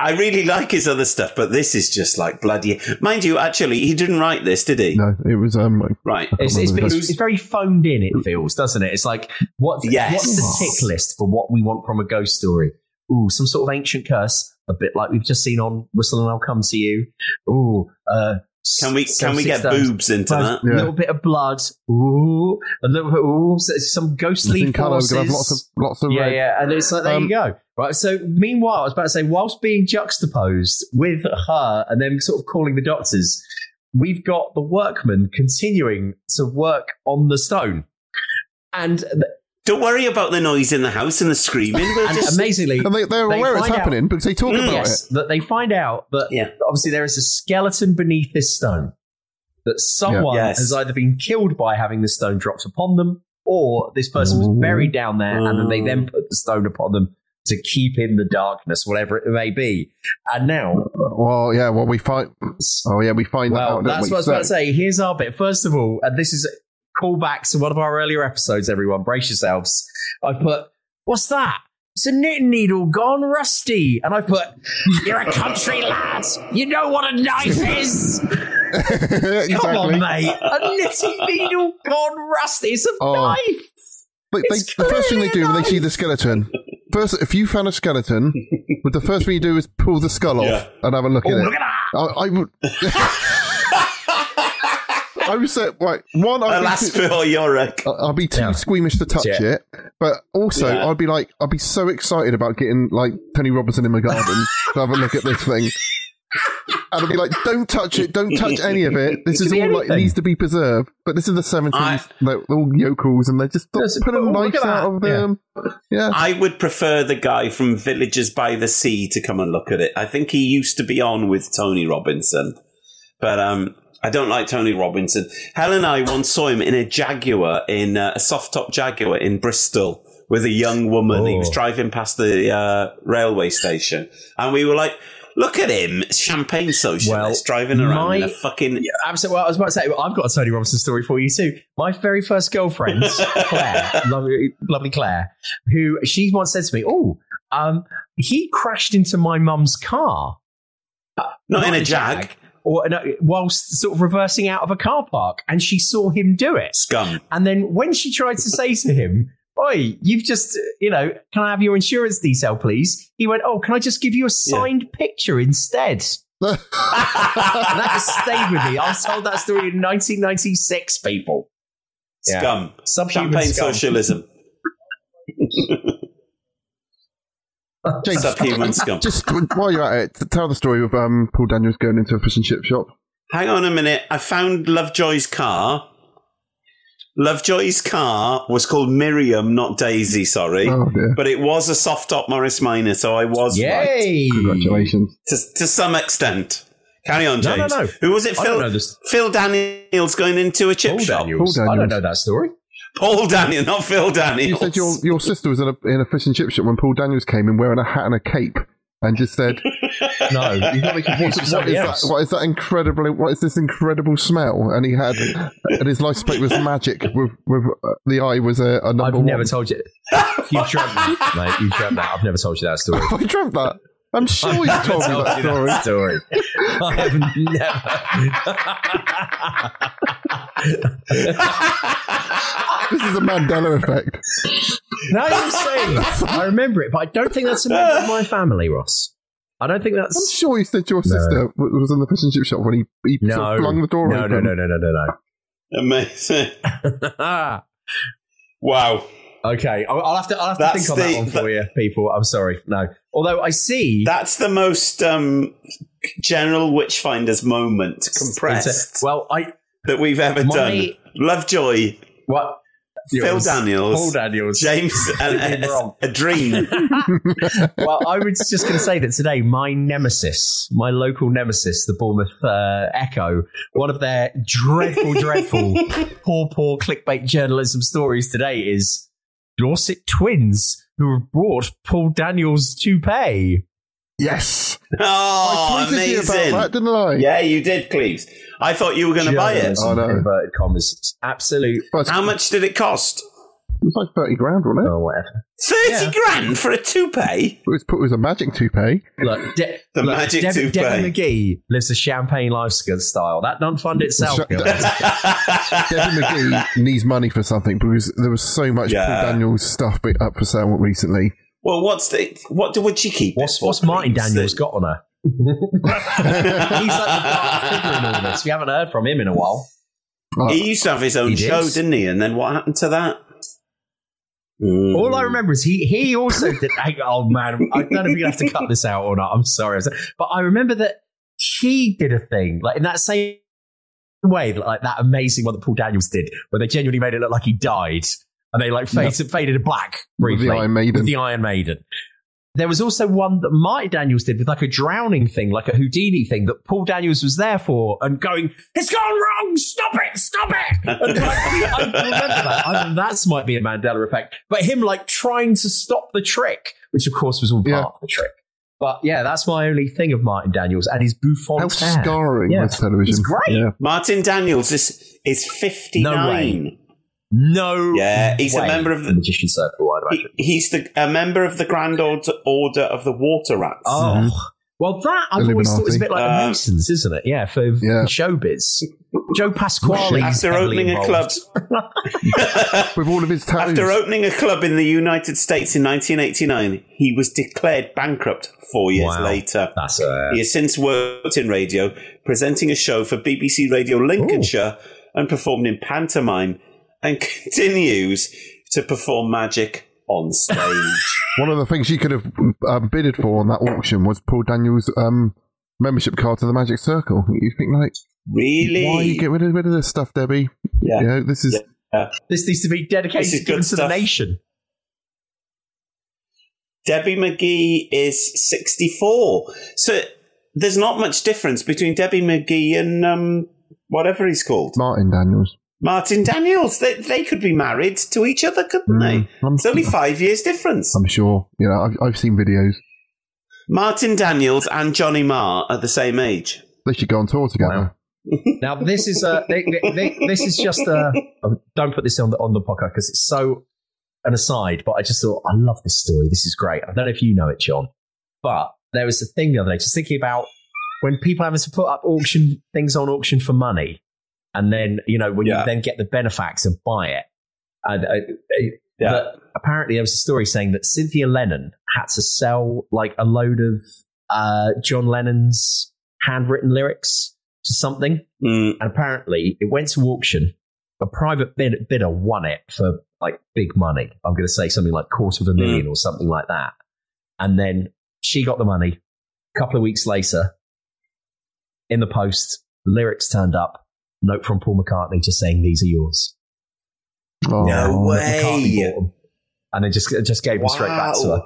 I really like his other stuff, but this is just like bloody. Mind you, actually, he didn't write this, did he? No, it was um. like- Right. It's, it's, it's, it's very phoned in, it feels, doesn't it? It's like, what's, Yes. what's the tick list for what we want from a ghost story? Ooh, some sort of ancient curse, a bit like we've just seen on Whistle and I'll Come to You. Ooh, uh, Can we can we get stones. boobs into A that? Yeah. little bit of blood. Ooh, a little bit, ooh, so- some ghostly in colour, we're have lots of lots of yeah, red. yeah, and it's like there Um, you go. Right. So meanwhile, I was about to say, whilst being juxtaposed with her and then sort of calling the doctors, we've got the workmen continuing to work on the stone, and, th- Don't worry about the noise in the house and the screaming. We'll and just amazingly, And they, they're They aware it's find out- happening because they talk Mm, about yes, that they find out that Yeah. obviously there is a skeleton beneath this stone. That someone Yes. has either been killed by having the stone dropped upon them, or this person was buried down there, and then they then put the stone upon them to keep in the darkness, whatever it may be. And now. Well, yeah. Well, we find. Oh, yeah. We find that well, out. don't that's we? what I was So- about to say. Here's our bit. First of all, and this is a callback to one of our earlier episodes. Everyone, brace yourselves. I put, what's that? it's a knitting needle gone rusty. And I put, You're a country lad. You know what a knife is. Come on, mate. A knitting needle gone rusty. It's a Oh. knife. But they, the first thing they do when they see the skeleton, first, if you found a skeleton, but the first thing you do is pull the skull off Yeah. and have a look Oh, at it. look at that. I, I would. I would say, right, one, I'd be, Alas, too, Bill Yorick. I'd be too Yeah. squeamish to touch Yeah. it, but also Yeah. I'd be like, I'd be so excited about getting like Tony Robinson in my garden to have a look at this thing. And I'd be like, don't touch it, don't touch any of it. This It is could be all like anything. needs to be preserved. But this is the seventies, I- they're all yokels, and they're just Yes, putting look knives out of them. Yeah. I would prefer the guy from Villages by the Sea to come and look at it. I think he used to be on with Tony Robinson, but um, I don't like Tony Robinson. Helen and I once saw him in a Jaguar, in uh, a soft top Jaguar in Bristol with a young woman. He was Oh. driving past the uh, railway station, and we were like, "Look at him, champagne socialist Well, driving around my- in a fucking." Absolutely. Well, I was about to say, I've got a Tony Robinson story for you too. My very first girlfriend, Claire, lovely, lovely Claire, who she once said to me, "Oh, um, he crashed into my mum's car, Not in a Jag. Or whilst sort of reversing out of a car park, and she saw him do it. Scum. And then when she tried to say to him." Oi, you've just, you know, can I have your insurance detail, please? He went, Oh, can I just give you a signed picture instead? that has stayed with me. I was told that story in 1996, people. Yeah. Scum. Subhuman Champagne scum. socialism. James, Subhuman scum. Just while you're at it, tell the story of um, Paul Daniels going into a fish and chip shop. Hang on a minute. I found Lovejoy's car. Lovejoy's car was called Miriam, not Daisy, sorry. Oh, dear. But it was a soft top Morris Minor, so I was right. Congratulations. To, to some extent. Carry on, No, no, James. no. Who was it? Phil, don't know this. Phil Daniels going into a chip Paul shop. Daniels. Paul I don't know that story. Paul Daniel, not Phil Daniels. You said your your sister was in a in a fish and chip shop when Paul Daniels came in wearing a hat and a cape and just said, No, you got me confused with "What somebody that? What is that incredible? What is this incredible smell?" And he had, and his license plate was magic. With with uh, the eye was a, a number I've one. never told you. You've dreamt that, mate. You've dreamt that. I've never told you that story. I dreamt that. I'm sure I've you told me that you story. story. I have never. This is a Mandela effect. now you're saying I remember it, but I don't think that's a member of my family, Ross. I don't think that's. I'm sure you said your sister w was in the fish and chip shop when he, he no. sort of flung the door no, open. no, no, no, no, no, no. Amazing. Wow. Okay, I'll, I'll have to. I'll have to think on that one for you, people. I'm sorry. No, although I see That's the most um, general Witchfinders moment compressed Well, I that we've ever My- done. Lovejoy, what Phil Daniels, Paul Daniels, James, and You've a, a dream. well, I was just going to say that today, my nemesis, my local nemesis, the Bournemouth uh, Echo, one of their dreadful, dreadful, poor, poor clickbait journalism stories today is Dorset twins who have brought Paul Daniels toupee. Yes. Oh, I tweeted you amazing! about that, didn't I? Yeah, you did, Cleves. I thought you were going to buy it. Journalism, Oh, no. Inverted commas. It's Absolute. Well, it's- How much did it cost? It was like 30 grand, wasn't it? Oh, whatever. Thirty Yeah. grand for a toupee. It was, it was a magic toupee. Look, De- The look, magic Debbie, toupee. Debbie McGee lives a champagne lifestyle. That doesn't fund itself. Shut guys. Debbie McGee needs money for something because there was so much Yeah. Paul Daniels stuff be- up for sale recently. well, what's the what? do- Would she keep? What's it for, what's Martin Cleves? Daniels got on her? He's like the dark figure in all this. We haven't heard from him in a while. Uh, He used to have his own He show, didn't he? And then what happened to that? Mm. All I remember is he he also did. hang- Oh man, I don't know if you're gonna have to cut this out or not. I'm sorry, but I remember that he did a thing like in that same way, like that amazing one that Paul Daniels did, where they genuinely made it look like he died, and they like faded, faded to black With the briefly Iron Maiden. With the Iron Maiden. There was also one that Marty Daniels did with like a drowning thing, like a Houdini thing that Paul Daniels was there for and going, it's gone wrong, stop it, stop it. And, like, I remember that. I mean, that's might be a Mandela effect. But him like trying to stop the trick, which of course was all part Yeah. of the trick. But yeah, that's my only thing of Martin Daniels and his bouffant How hair. scarring Yeah. was television. It's great. Yeah. Martin Daniels is is fifty nine. No. Yeah, he's a member of the Magician Circle. I'd imagine. He, he's the a member of the Grand Order, Order of the Water Rats. Oh. Well, that I've always thought was a bit like the Uh, Masons, isn't it? Yeah, for, for showbiz. Joe Pasquale After opening a club, with all of his tattoos. after opening a club in the United States in 1989, he was declared bankrupt four years Wow. later. That's uh, He has since worked in radio, presenting a show for BBC Radio Lincolnshire and performed in pantomime and continues to perform magic on stage. One of the things you could have um, bidded for on that auction was Paul Daniels' um, membership card to the Magic Circle. You think like, really? why you get rid of, rid of this stuff, Debbie? Yeah. You know, this is this needs to be dedicated is given good to the stuff. nation. Debbie McGee is 64. So there's not much difference between Debbie McGee and um, whatever he's called. Martin Daniels. Martin Daniels. They, they could be married to each other, couldn't they? It's only five years difference. I'm sure. You know, I've, I've seen videos. Martin Daniels and Johnny Marr are the same age. They should go on tour together. Now this is uh, they, they, they- this is just uh, oh, don't put this on the on the podcast because it's so an aside. But I just thought I love this story. This is great. I don't know if you know it, John, but there was a thing the other day. Just thinking about when people having to put up auction things on auction for money, and then you know when Yeah. you then get the benefactor buy it. And uh, Yeah. but apparently there was a story saying that Cynthia Lennon had to sell like a load of uh, John Lennon's handwritten lyrics to something, Mm. and apparently it went to auction. A private bid- bidder won it for like big money. I'm going to say something like quarter of a million or something like that. And then she got the money. A couple of weeks later, in the post, lyrics turned up. Note from Paul McCartney just saying these are yours. Oh, No way. them, and then just just gave them straight back to her.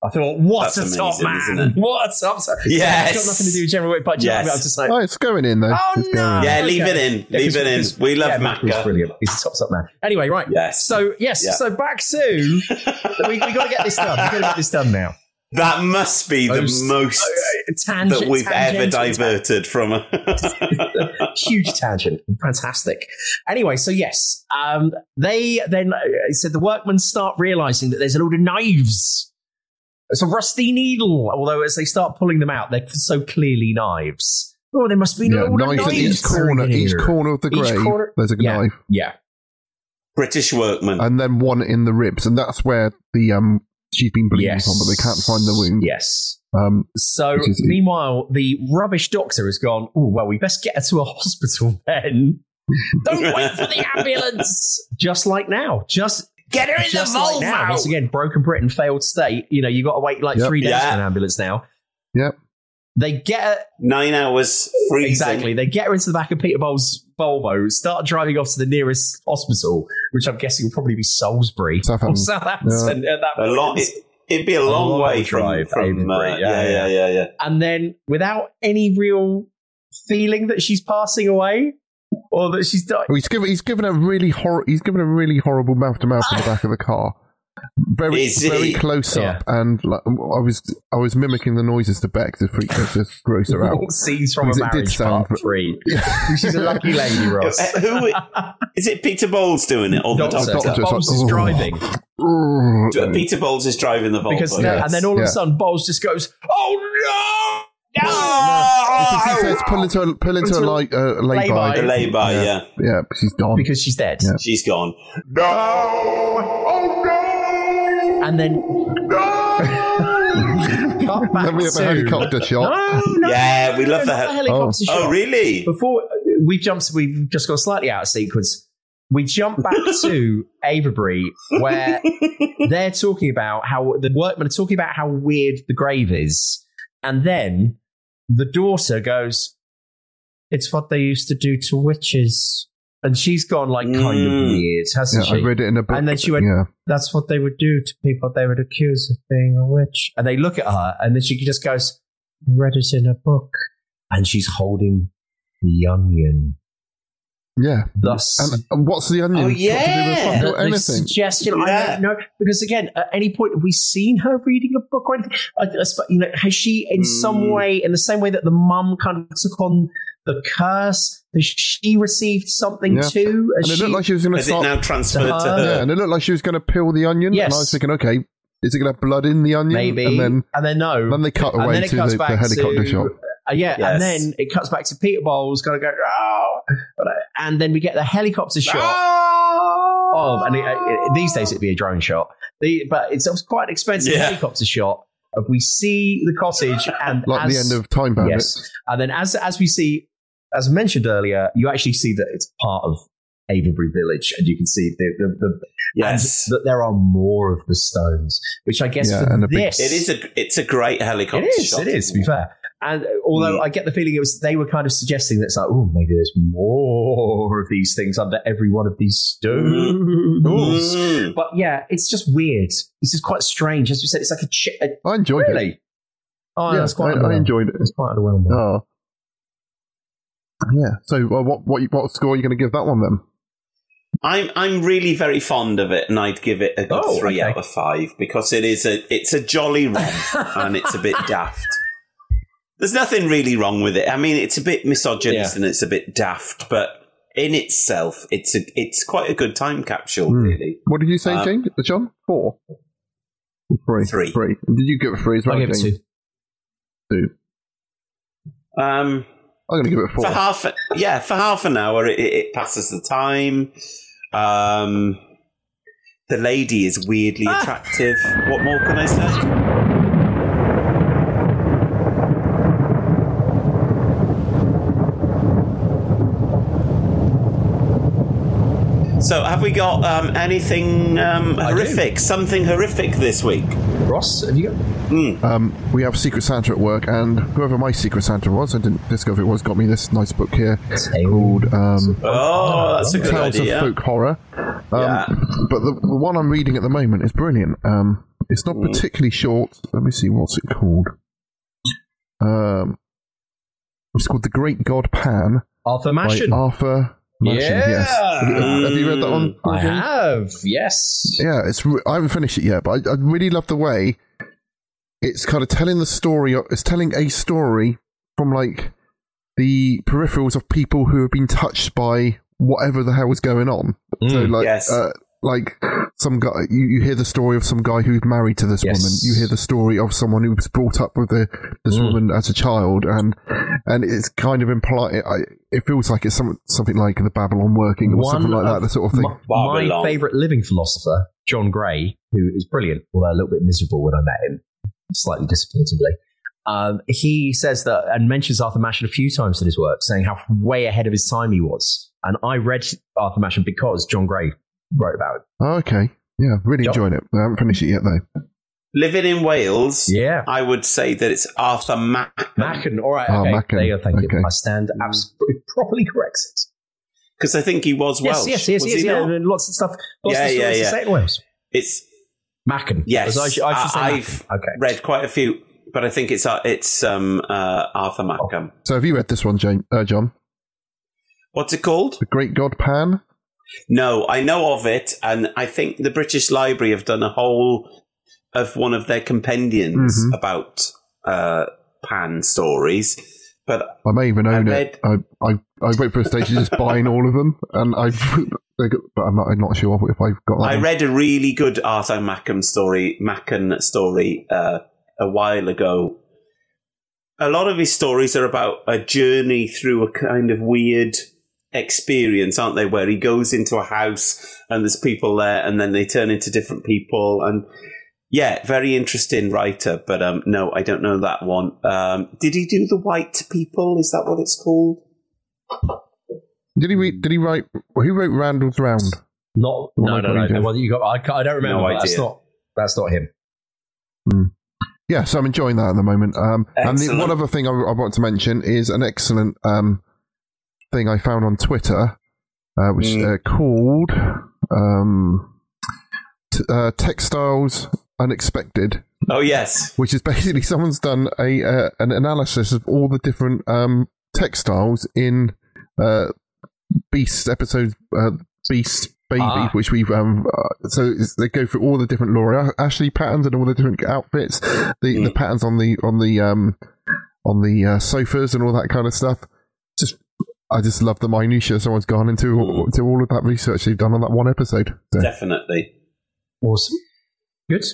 I thought, what That's a top amazing, isn't man! it? What a top man! Yes. it's got nothing to do with general weight, but yes. Yes. I'm just like, Oh, it's going in though. Oh, It's no. in. Yeah, leave Okay. it in. Yeah, leave 'cause- it in. We love yeah, Mac was Macca. brilliant. He's a top top man. Anyway, right. Yes. So yes. Yeah. So back to we, we got to get this done. We got to get this done now. That must be the Most- most Uh, tangent, that we've ever tangential diverted from. A huge tangent. Fantastic. Anyway, so yes, um, they then uh, it said the workmen start realizing that there's a load of knives. It's a rusty needle. Although as they start pulling them out, they're so clearly knives. Oh, there must be a Yeah, load of knives at each corner, buried each corner of the Each grave. corner- There's a Yeah, knife, Yeah. British workman. and then one in the ribs, and that's where the um she's been bleeding Yes. from, but they can't find the wound. Yes. Um, So is- meanwhile, the rubbish doctor has gone. Oh well, we best get her to a hospital then. Don't wait for the ambulance. Just like now, just Get her in just the like now. Volvo. Once again, broken Britain, failed state. You know, you got to wait like Yep. three days Yeah. for an ambulance now. yep. They get her Nine hours freezing. exactly. They get her into the back of Peter Bowles' Volvo, start driving off to the nearest hospital, which I'm guessing will probably be Salisbury or Southampton. Southampton at that A point. long, it, it'd be a long, long way drive, from uh, yeah, Yeah, yeah, yeah, yeah. and then without any real feeling that she's passing away or that she's dying. Well, he's given he's given a really hor- he's given a really horrible mouth to mouth in the back of the car. Very Is he? very close up, and like, I was I was mimicking the noises to Beck to freak her, to gross her out. Scenes from a Because it did marriage sound- part three. She's a lucky lady, Ross. Uh, Who is it? Peter Bowles doing it, or the Doctor, doctor? Doctor. Bowles is Oh. driving Peter Bowles is driving the Volvo. because Yes, and then all of a sudden Bowles just goes, "Oh no, no!" Because he says pull into a pull into a Into a like uh, lay lay-by. by. the lay-by, yeah. yeah, yeah, but she's gone. because she's dead. Yeah. She's gone. And then cut back Then we have a helicopter shot. No, no, Yeah, we love the not hel- helicopter oh. shot. Oh, really? Before we've jumped, we've just gone slightly out of sequence. We jump back to Avebury, where they're talking about how the workmen are talking about how weird the grave is, and then the daughter goes, "It's what they used to do to witches," and she's gone like kind of Mm. weird, hasn't Yeah, I read it in a book. And then she went, Yeah, That's what they would do to people they would accuse of being a witch. And they look at her, and then she just goes, "I read it in a book, and she's holding the onion. Yeah. Thus, and, and what's the onion? Oh, got to do with yeah. fuck the, or the anything? suggestion. I don't know because again, at any point have we seen her reading a book or anything? I, I, you know, has she in some Mm. way, in the same way that the mum kind of took on the curse, has she received something Yeah. too? Has And it she- looked like she was going to start. now transferred to her? her? yeah, and it looked like she was going to peel the onion. Yes. And I was thinking, okay, is it going to have blood in the onion? maybe, And then, no, then they cut And away then it to cuts the, the helicopter to- shot. Uh, yeah, Yes. and then it cuts back to Peter Bowles going to go, oh, and then we get the helicopter shot. Oh, and it, it, these days it'd be a drone shot. The, but it's, it's quite an expensive Yeah. helicopter shot. Of we see the cottage and Like as, the end of Time Bandits. Yes, and then as as we see, as mentioned earlier, you actually see that it's part of Avebury Village, and you can see the the, the Yes. that there are more of the stones, which I guess Yeah, for and a big- It is a it's a great helicopter it is. shot. It is. To be fair, and although Mm. I get the feeling it was they were kind of suggesting that it's like, oh, maybe there's more of these things under every one of these stones. Mm. But yeah, it's just weird. This is quite strange. As you said, it's like a. Chi- a I enjoyed it. Oh, Yeah, that's quite. I, I enjoyed it. It's quite underwhelming. Oh. Yeah. So, uh, what what what score are you going to give that one then? I'm I'm really very fond of it, and I'd give it a good Oh, three okay. out of five because it is a it's a jolly rom and it's a bit daft. There's nothing really wrong with it. I mean, it's a bit misogynist Yeah. and it's a bit daft, but in itself, it's a it's quite a good time capsule, Hmm. really. What did you say, Um, James? John? Four? Three. Three. Three. Did you give it three as well? I'll give it James? two. Two. Um, I'm going to give it four. for half, yeah, for half an hour, it, it it passes the time. Um, the lady is weirdly Ah! attractive. What more can I say? So, have we got um, anything um, horrific? Something horrific this week? Ross, have you got? Um, we have Secret Santa at work, and whoever my Secret Santa was, I didn't discover it was, got me this nice book here called um, Oh, that's a good Tales idea. of Folk Horror. Um, Yeah. But the, the one I'm reading at the moment is brilliant. Um, it's not Mm. particularly short. Let me see, what's it called? Um, it's called The Great God Pan Arthur by Machen. Arthur Machen. Yes. Have, you, have you read that one? I have. Yes. Yeah, it's. I haven't finished it yet, but I, I really love the way it's kind of telling the story. It's telling a story from like the peripherals of people who have been touched by whatever the hell was going on. so Mm. like, Yes. uh, like some guy, you, you hear the story of some guy who's married to this Yes. woman. You hear the story of someone who was brought up with the, this Mm. woman as a child, and and it's kind of implied. It, it feels like it's some, something like the Babalon Working or something like that. The sort of thing. My, my favourite living philosopher, John Gray, who is brilliant, although a little bit miserable when I met him, slightly disappointingly. Um, he says that and mentions Arthur Machen a few times in his work, saying how way ahead of his time he was. And I read Arthur Machen because John Gray wrote about it. Oh, okay. Yeah, really Yep. enjoying it. I haven't finished it yet though. Living in Wales, Yeah. I would say that it's Arthur Mack. Machen, all right, Oh, okay. Machen. There you go, thank Okay. you. I stand absolutely properly corrected. Because I think he was Welsh. yes, yes, was yes, yeah. and Lots of stuff. Lots Yeah, of yeah, yeah. say in Wales. It's Machen. yes. I should, I should say I- Machen. I've Okay. read quite a few, but I think it's uh, it's um, uh, Arthur Mackham. So have you read this one, Jane, uh, John? What's it called? The Great God Pan? No, I know of it, and I think the British Library have done a whole of one of their compendiums Mhm. about uh, Pan stories. But I may even own I it. I, I I wait for a stage of just buying all of them, and I but I'm not I'm not sure if I've got that. I one. read a really good Arthur Mackham story, Mackan story, uh, a while ago. A lot of his stories are about a journey through a kind of weird experience, aren't they? Where he goes into a house and there's people there, and then they turn into different people. And yeah, very interesting writer. But um, no, I don't know that one. Um, did he do the White People? Is that what it's called? Did he read? Did he write? Who wrote Randall's Round? Not, no, no, I no. got you. Well, you got. I, I don't remember. No but that's not. That's not him. Yeah, so I'm enjoying that at the moment. Um, and the, one other thing I, I want to mention is an excellent um, thing I found on Twitter, uh, which Mm. uh, called um, t- uh, Textiles Unexpected. Oh yes, which is basically someone's done a uh, an analysis of all the different um, textiles in uh, Beast episode, uh, Beast Baby, Ah. which we've um. Uh, so they go through all the different Laura Ashley patterns and all the different outfits, the the patterns on the on the um on the uh, sofas and all that kind of stuff. Just I just love the minutia someone's gone into into all of that research they've done on that one episode. So, Definitely. Awesome. Good.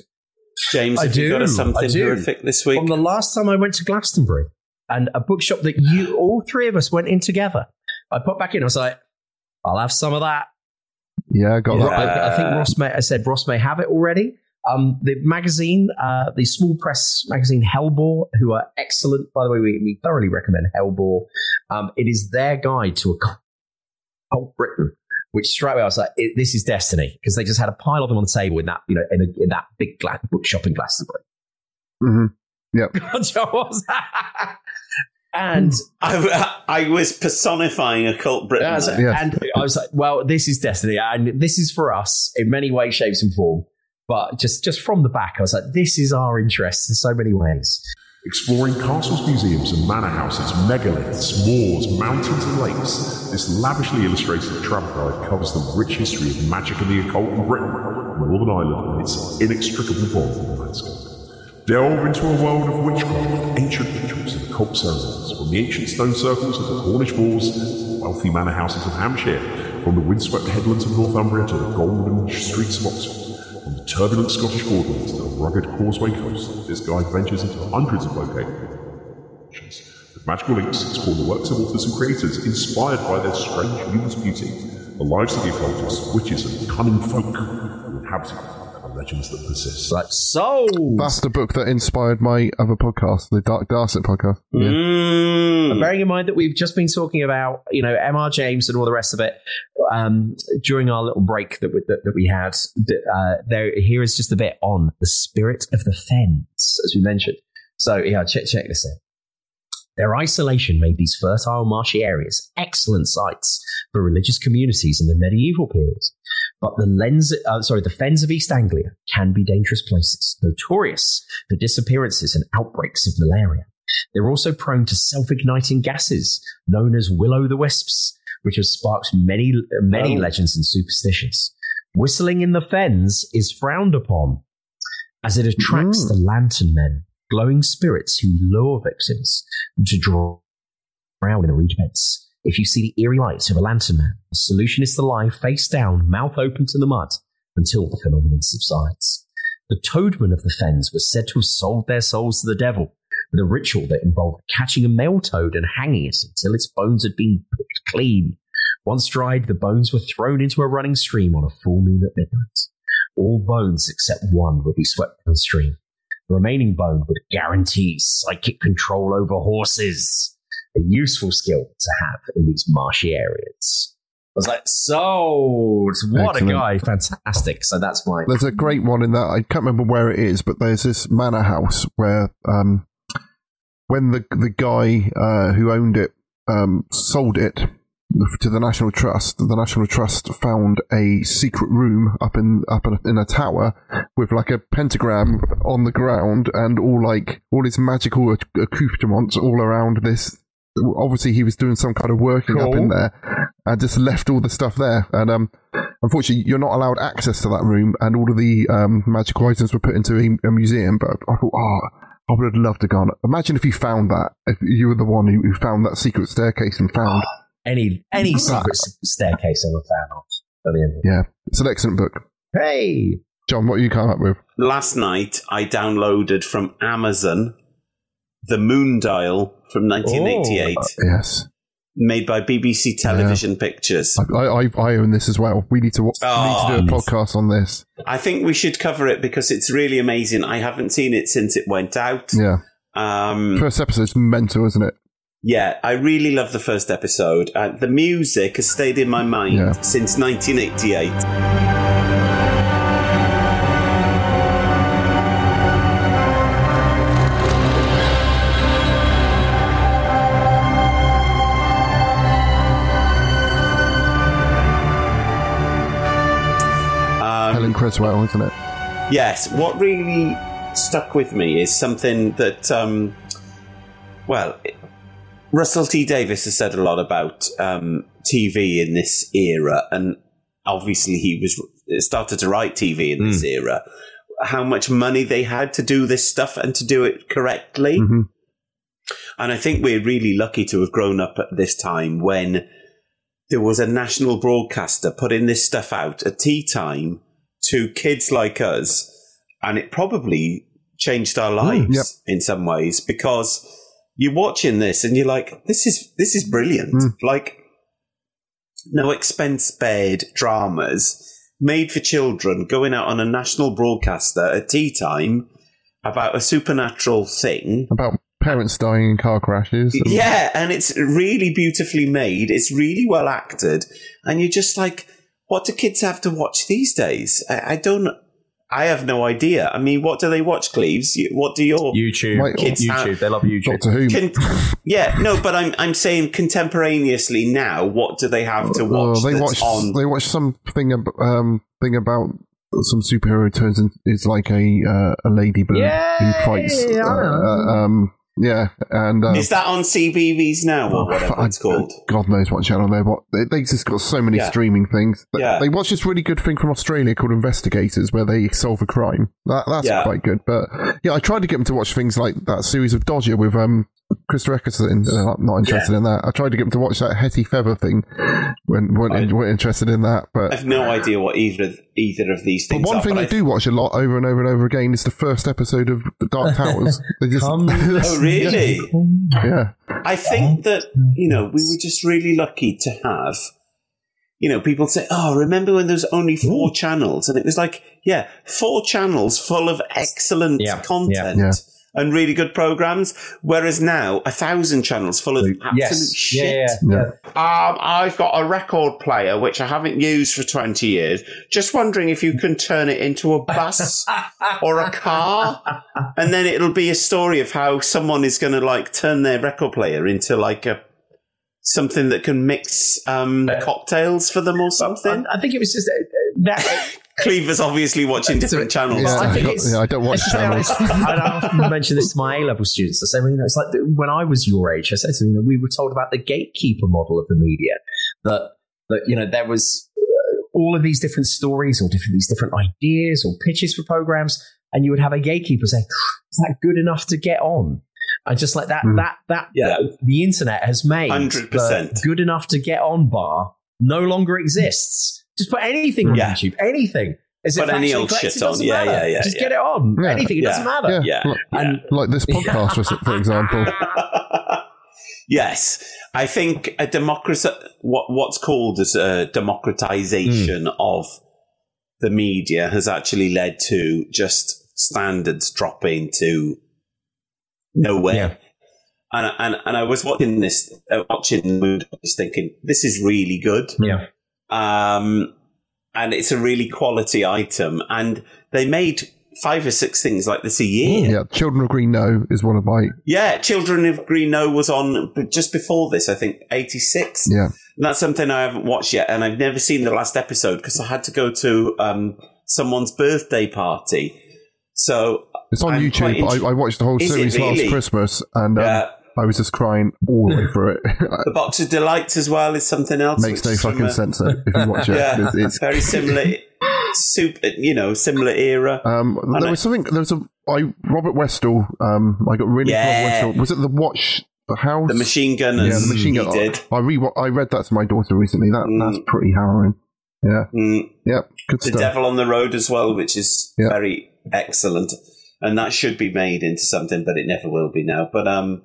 James, I have do. you got us something do. horrific this week? From the last time I went to Glastonbury and a bookshop that you, all three of us went in together, I put back in. I was like, I'll have some of that. yeah, I got Ro- that. I, I think Ross may, I said Ross may have it already. Um, the magazine, uh, the small press magazine Hellebore, who are excellent. By the way, we, we thoroughly recommend Hellebore. Um, it is their guide to a cult Britain, which straight away I was like, it, this is destiny because they just had a pile of them on the table in that, you know, in, a, in that big gla- bookshop in Glastonbury. hmm Yep. Joe, what was that? and I, I was personifying occult Britain. Yeah, so- there. And I was like, well, this is destiny, and this is for us in many ways, shapes, and form. But just just from the back, I was like, this is our interest in so many ways. Exploring castles, museums, and manor houses, megaliths, moors, mountains, and lakes, this lavishly illustrated travel guide covers the rich history of magic and the occult in Britain, Northern Ireland, and its inextricable bond with the landscape. Delve into a world of witchcraft, ancient rituals, and occult ceremonies, from the ancient stone circles of the Cornish moors, wealthy manor houses of Hampshire, from the windswept headlands of Northumbria to the golden streets of Oxford. Turbulent Scottish borderlands to the rugged Causeway coast, this guide ventures into hundreds of locations. With magical links, explore the works of authors and creators inspired by their strange luminous beauty, the lives of the occultists, witches, and cunning folk who inhabit the legends that persist. Like so, That's the book that inspired my other podcast, the Dark Dorset podcast. Yeah. Mm. Bearing in mind that we've just been talking about, you know, M.R. James and all the rest of it um, during our little break that we, that, that we had. Uh, there, here is just a bit on the spirit of the fens, as we mentioned. So, yeah, check check this out. Their isolation made these fertile marshy areas excellent sites for religious communities in the medieval period. But the lens, uh, sorry, the fens of East Anglia can be dangerous places, notorious for disappearances and outbreaks of malaria. They're also prone to self-igniting gases known as will-o'-the-wisps, which have sparked many, many Oh. legends and superstitions. Whistling in the fens is frowned upon, as it attracts the lantern men, glowing spirits who lure victims to draw drown in the reed beds. If you see the eerie lights of a lantern man, the solution is to lie face down, mouth open to the mud, until the phenomenon subsides. The toadmen of the fens were said to have sold their souls to the devil with a ritual that involved catching a male toad and hanging it until its bones had been picked clean. Once dried, the bones were thrown into a running stream on a full moon at midnight. All bones except one would be swept downstream. The remaining bone would guarantee psychic control over horses, a useful skill to have in these marshy areas. I was like, so what Excellent. a guy, fantastic. So that's my There's a great one in that I can't remember where it is, but there's this manor house where um, when the the guy uh, who owned it um, sold it to the National Trust, the National Trust found a secret room up in up in a, in a tower with like a pentagram on the ground and all like all his magical acc- accoutrements all around this. Obviously, he was doing some kind of working up in there, and just left all the stuff there. And um, unfortunately, you're not allowed access to that room, and all of the um, magical items were put into a, a museum. But I thought, oh, I would have loved to go on. Imagine if you found that. If you were the one who, who found that secret staircase and found. any any secret staircase ever found of at the end. Yeah, it's an excellent book. Hey, John, what you come up with? Last night, I downloaded from Amazon the Moondial from 1988, Yes, made by BBC Television Pictures. I, I, I- own this as well. We need to wa- Oh. we need to do a podcast on this. I think we should cover it because it's really amazing. I haven't seen it since it went out. Yeah, Um, first episode's mental, isn't it? yeah, I really love the first episode. Uh, the music has stayed in my mind Yeah. since 1988. Helen Cresswell, isn't it? Yes, what really stuck with me is something that, um, well, Russell T Davies has said a lot about um, TV in this era, and obviously he was started to write TV in this era. How much money they had to do this stuff and to do it correctly. Mm-hmm. And I think we're really lucky to have grown up at this time when there was a national broadcaster putting this stuff out at tea time to kids like us. And it probably changed our lives Mm, yep. in some ways because you're watching this and you're like, this is, this is brilliant. Mm. Like, no expense spared dramas made for children going out on a national broadcaster at tea time about a supernatural thing. About parents dying in car crashes. and- Yeah, and it's really beautifully made. It's really well acted, and you're just like, what do kids have to watch these days? I, I don't. I have no idea. I mean, what do they watch, Cleves? You- What do your YouTube, kids YouTube. have? They love YouTube. Doctor Who. Can, yeah, no, but I'm I'm saying contemporaneously now. What do they have to watch? Oh, they watch. on. They watch something. Um, thing about some superhero turns and is like a uh, a ladybird Yeah, who fights. yeah, uh, uh, um, yeah, and uh, Is that on CBeebies now or whatever I- it's called? God knows what channel they're. What they, they just got so many Yeah. streaming things. They, Yeah. they watch this really good thing from Australia called Investigators, where they solve a crime. That, that's Yeah. quite good. But yeah, I tried to get them to watch things like that series of Dodger with um Christopher Eccleston. Uh, I'm not interested in that. I tried to get him to watch that Hetty Feather thing. When weren't, weren't interested in that, but. I have no idea what either of, either of these things. But one are. thing but they I- do watch a lot over and over and over again is the first episode of The Dark Towers. Just, Oh, really? yeah. I think that, you know, we were just really lucky to have, you know, people say, oh, remember when there was only four channels? And it was like, yeah, four channels full of excellent Yeah, content. yeah. And really good programs, whereas now a thousand channels full of absolute Yes. shit. Yeah, yeah, Um, I've got a record player which I haven't used for 20 years. Just wondering if you can turn it into a bus or a car. And then it'll be a story of how someone is going to like turn their record player into like a something that can mix um, cocktails for them or something. I, I think it was just uh, that. Cleaver's obviously watching different channels. Yeah, I think I, it's- yeah, I don't watch It's just like- channels. I often mention this to my A level students. I say, well, you know, it's like the, when I was your age. I said to them, you know, we were told about the gatekeeper model of the media. That that you know there was uh, all of these different stories or different these different ideas or pitches for programs, and you would have a gatekeeper say, "Is that good enough to get on?" And just like that, Hmm. that that Yeah. the internet has made 100%. the good enough to get on bar no longer exists. Just put anything on Yeah. YouTube, anything. Is Put it any old shit on. doesn't Yeah, matter. yeah, yeah, Just yeah. get it on. Yeah. Anything. It Yeah. doesn't matter. Yeah, Yeah. like, Yeah. like this podcast, for, for example. yes, I think a democracy, what what's called as a democratization of the media has actually led to just standards dropping to nowhere. Yeah. And, and and I was watching this, uh, watching the mood, just thinking this is really good. Yeah. Um, and it's a really quality item. And they made five or six things like this a year. Yeah, Children of Green Knowe is one of my. Yeah, Children of Green Knowe was on just before this, I think, 86. Yeah. And that's something I haven't watched yet, and I've never seen the last episode because I had to go to um, someone's birthday party. So It's on I'm YouTube. quite I, I watched the whole series last? Christmas, and um, Yeah. I was just crying all the way through it. the Box of Delights as well is something else. Makes no fucking a- sense though, if you watch it. Yeah, It's, it's very similar, super, you know, similar era. Um, there was something. There was a I Robert Westall. Um, I got really Yeah. Robert Westall. Was it the Watch the House? The Machine Gunners. Yeah, the machine he gun. did. I re I read that to my daughter recently. That that's pretty harrowing. Yeah. Mm. Yep. Good The stuff. Devil on the Road as well, which is Yeah. very excellent, and that should be made into something, but it never will be now. But um,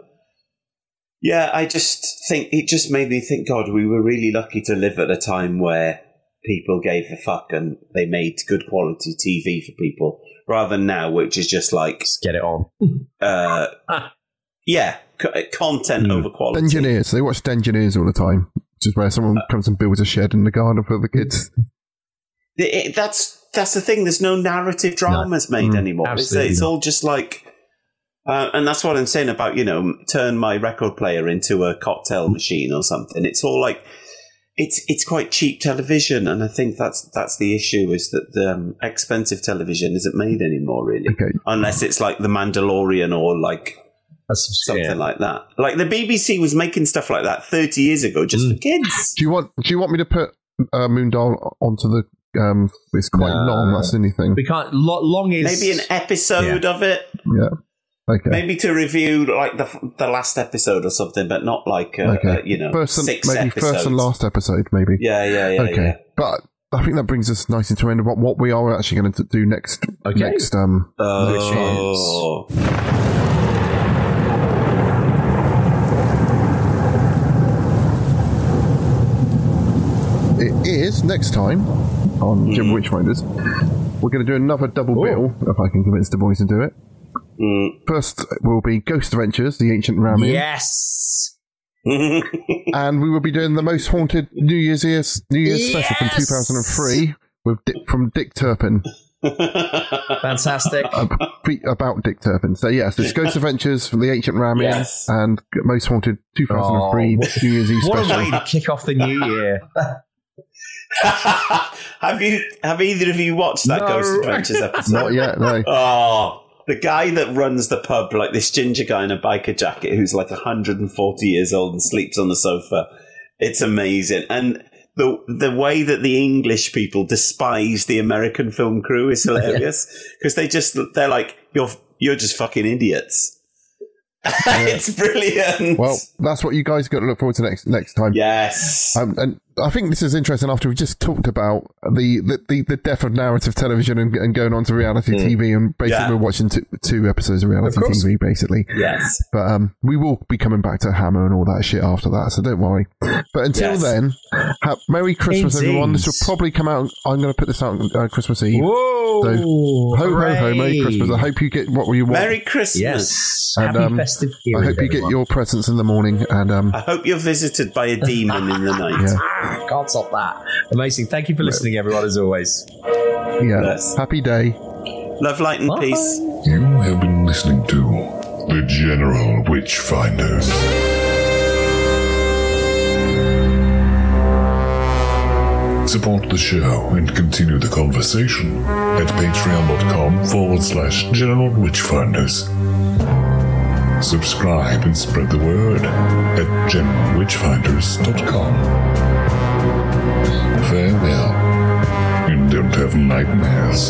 yeah, I just think it just made me think. God, we were really lucky to live at a time where people gave a fuck and they made good quality TV for people, rather than now, which is just like Just get it on. uh, yeah, c- content over quality. Engineers. They watch Engineers all the time, which is where someone comes and builds a shed in the garden for the kids. It- it- that's that's the thing. There's no narrative dramas made Mm, anymore. It's, it's all just like, uh, and that's what I'm saying about you know, turn my record player into a cocktail machine or something. It's all like, it's it's quite cheap television, and I think that's that's the issue is that the um, expensive television isn't made anymore really, Okay. unless it's like The Mandalorian or like something like that. Like the BBC was making stuff like that 30 years ago just Mm. for kids. Do you want Do you want me to put uh, Moondial onto the? Um, it's quite No. long. That's anything. We can't. Lo- long is Maybe an episode of it. Yeah. Okay. Maybe to review like the the last episode or something, but not like uh, okay. uh, you know first and, six maybe episodes. first and last episode, maybe. Yeah, yeah, yeah. okay. yeah. But I think that brings us nicely to end of what, what we are actually going to do next. Okay. Next um. next time. Oh. It is next time on Jim Witchfinders. We're going to do another double bill if I can convince the boys to do it. Mm. First will be Ghost Adventures, the Ancient Ram Inn. Yes. and we will be doing the most haunted New Year's Eve, New Year's special from 2003 with Dick, from Dick Turpin. Fantastic. Fe- about Dick Turpin. So yes, it's Ghost Adventures from the Ancient Ram Inn Yes. and Most Haunted 2003 Oh, New Year's Eve What a special. way to kick off the new year. have you have either of you watched that No. Ghost Adventures episode? Not yet, no. Oh, the guy that runs the pub, like this ginger guy in a biker jacket who's like 140 years old and sleeps on the sofa. It's amazing. And the the way that the English people despise the American film crew is hilarious because they just they're like you're you're just fucking idiots. it's brilliant. Well, that's what you guys got to look forward to next next time. Yes. Um, and I think this is interesting after we just talked about the the, the, the death of narrative television and, and going on to reality TV and basically Yeah. we're watching two, two episodes of reality Of. TV basically. Yes. But um, we will be coming back to Hammer and all that shit after that, so don't worry. But until Yes. then, ha- Merry Christmas, Indeed. everyone. This will probably come out. I'm going to put this out on uh, Christmas Eve. Whoa! So, ho ho ho! Merry. Christmas. I hope you get what you want. Merry Christmas. Yes. And, Happy um, festive I hope you get your presents in the morning. And um, I hope you're visited by a demon in the night. yeah, Ah, Can't stop that. Amazing. Thank you for listening, everyone, as always. yeah. Yes. Happy day. Love, light, and Bye. peace. You have been listening to the General Witchfinders. Support the show and continue the conversation at patreon.com forward slash General Witchfinders. Subscribe and spread the word at generalwitchfinders.com. Farewell, and don't have nightmares.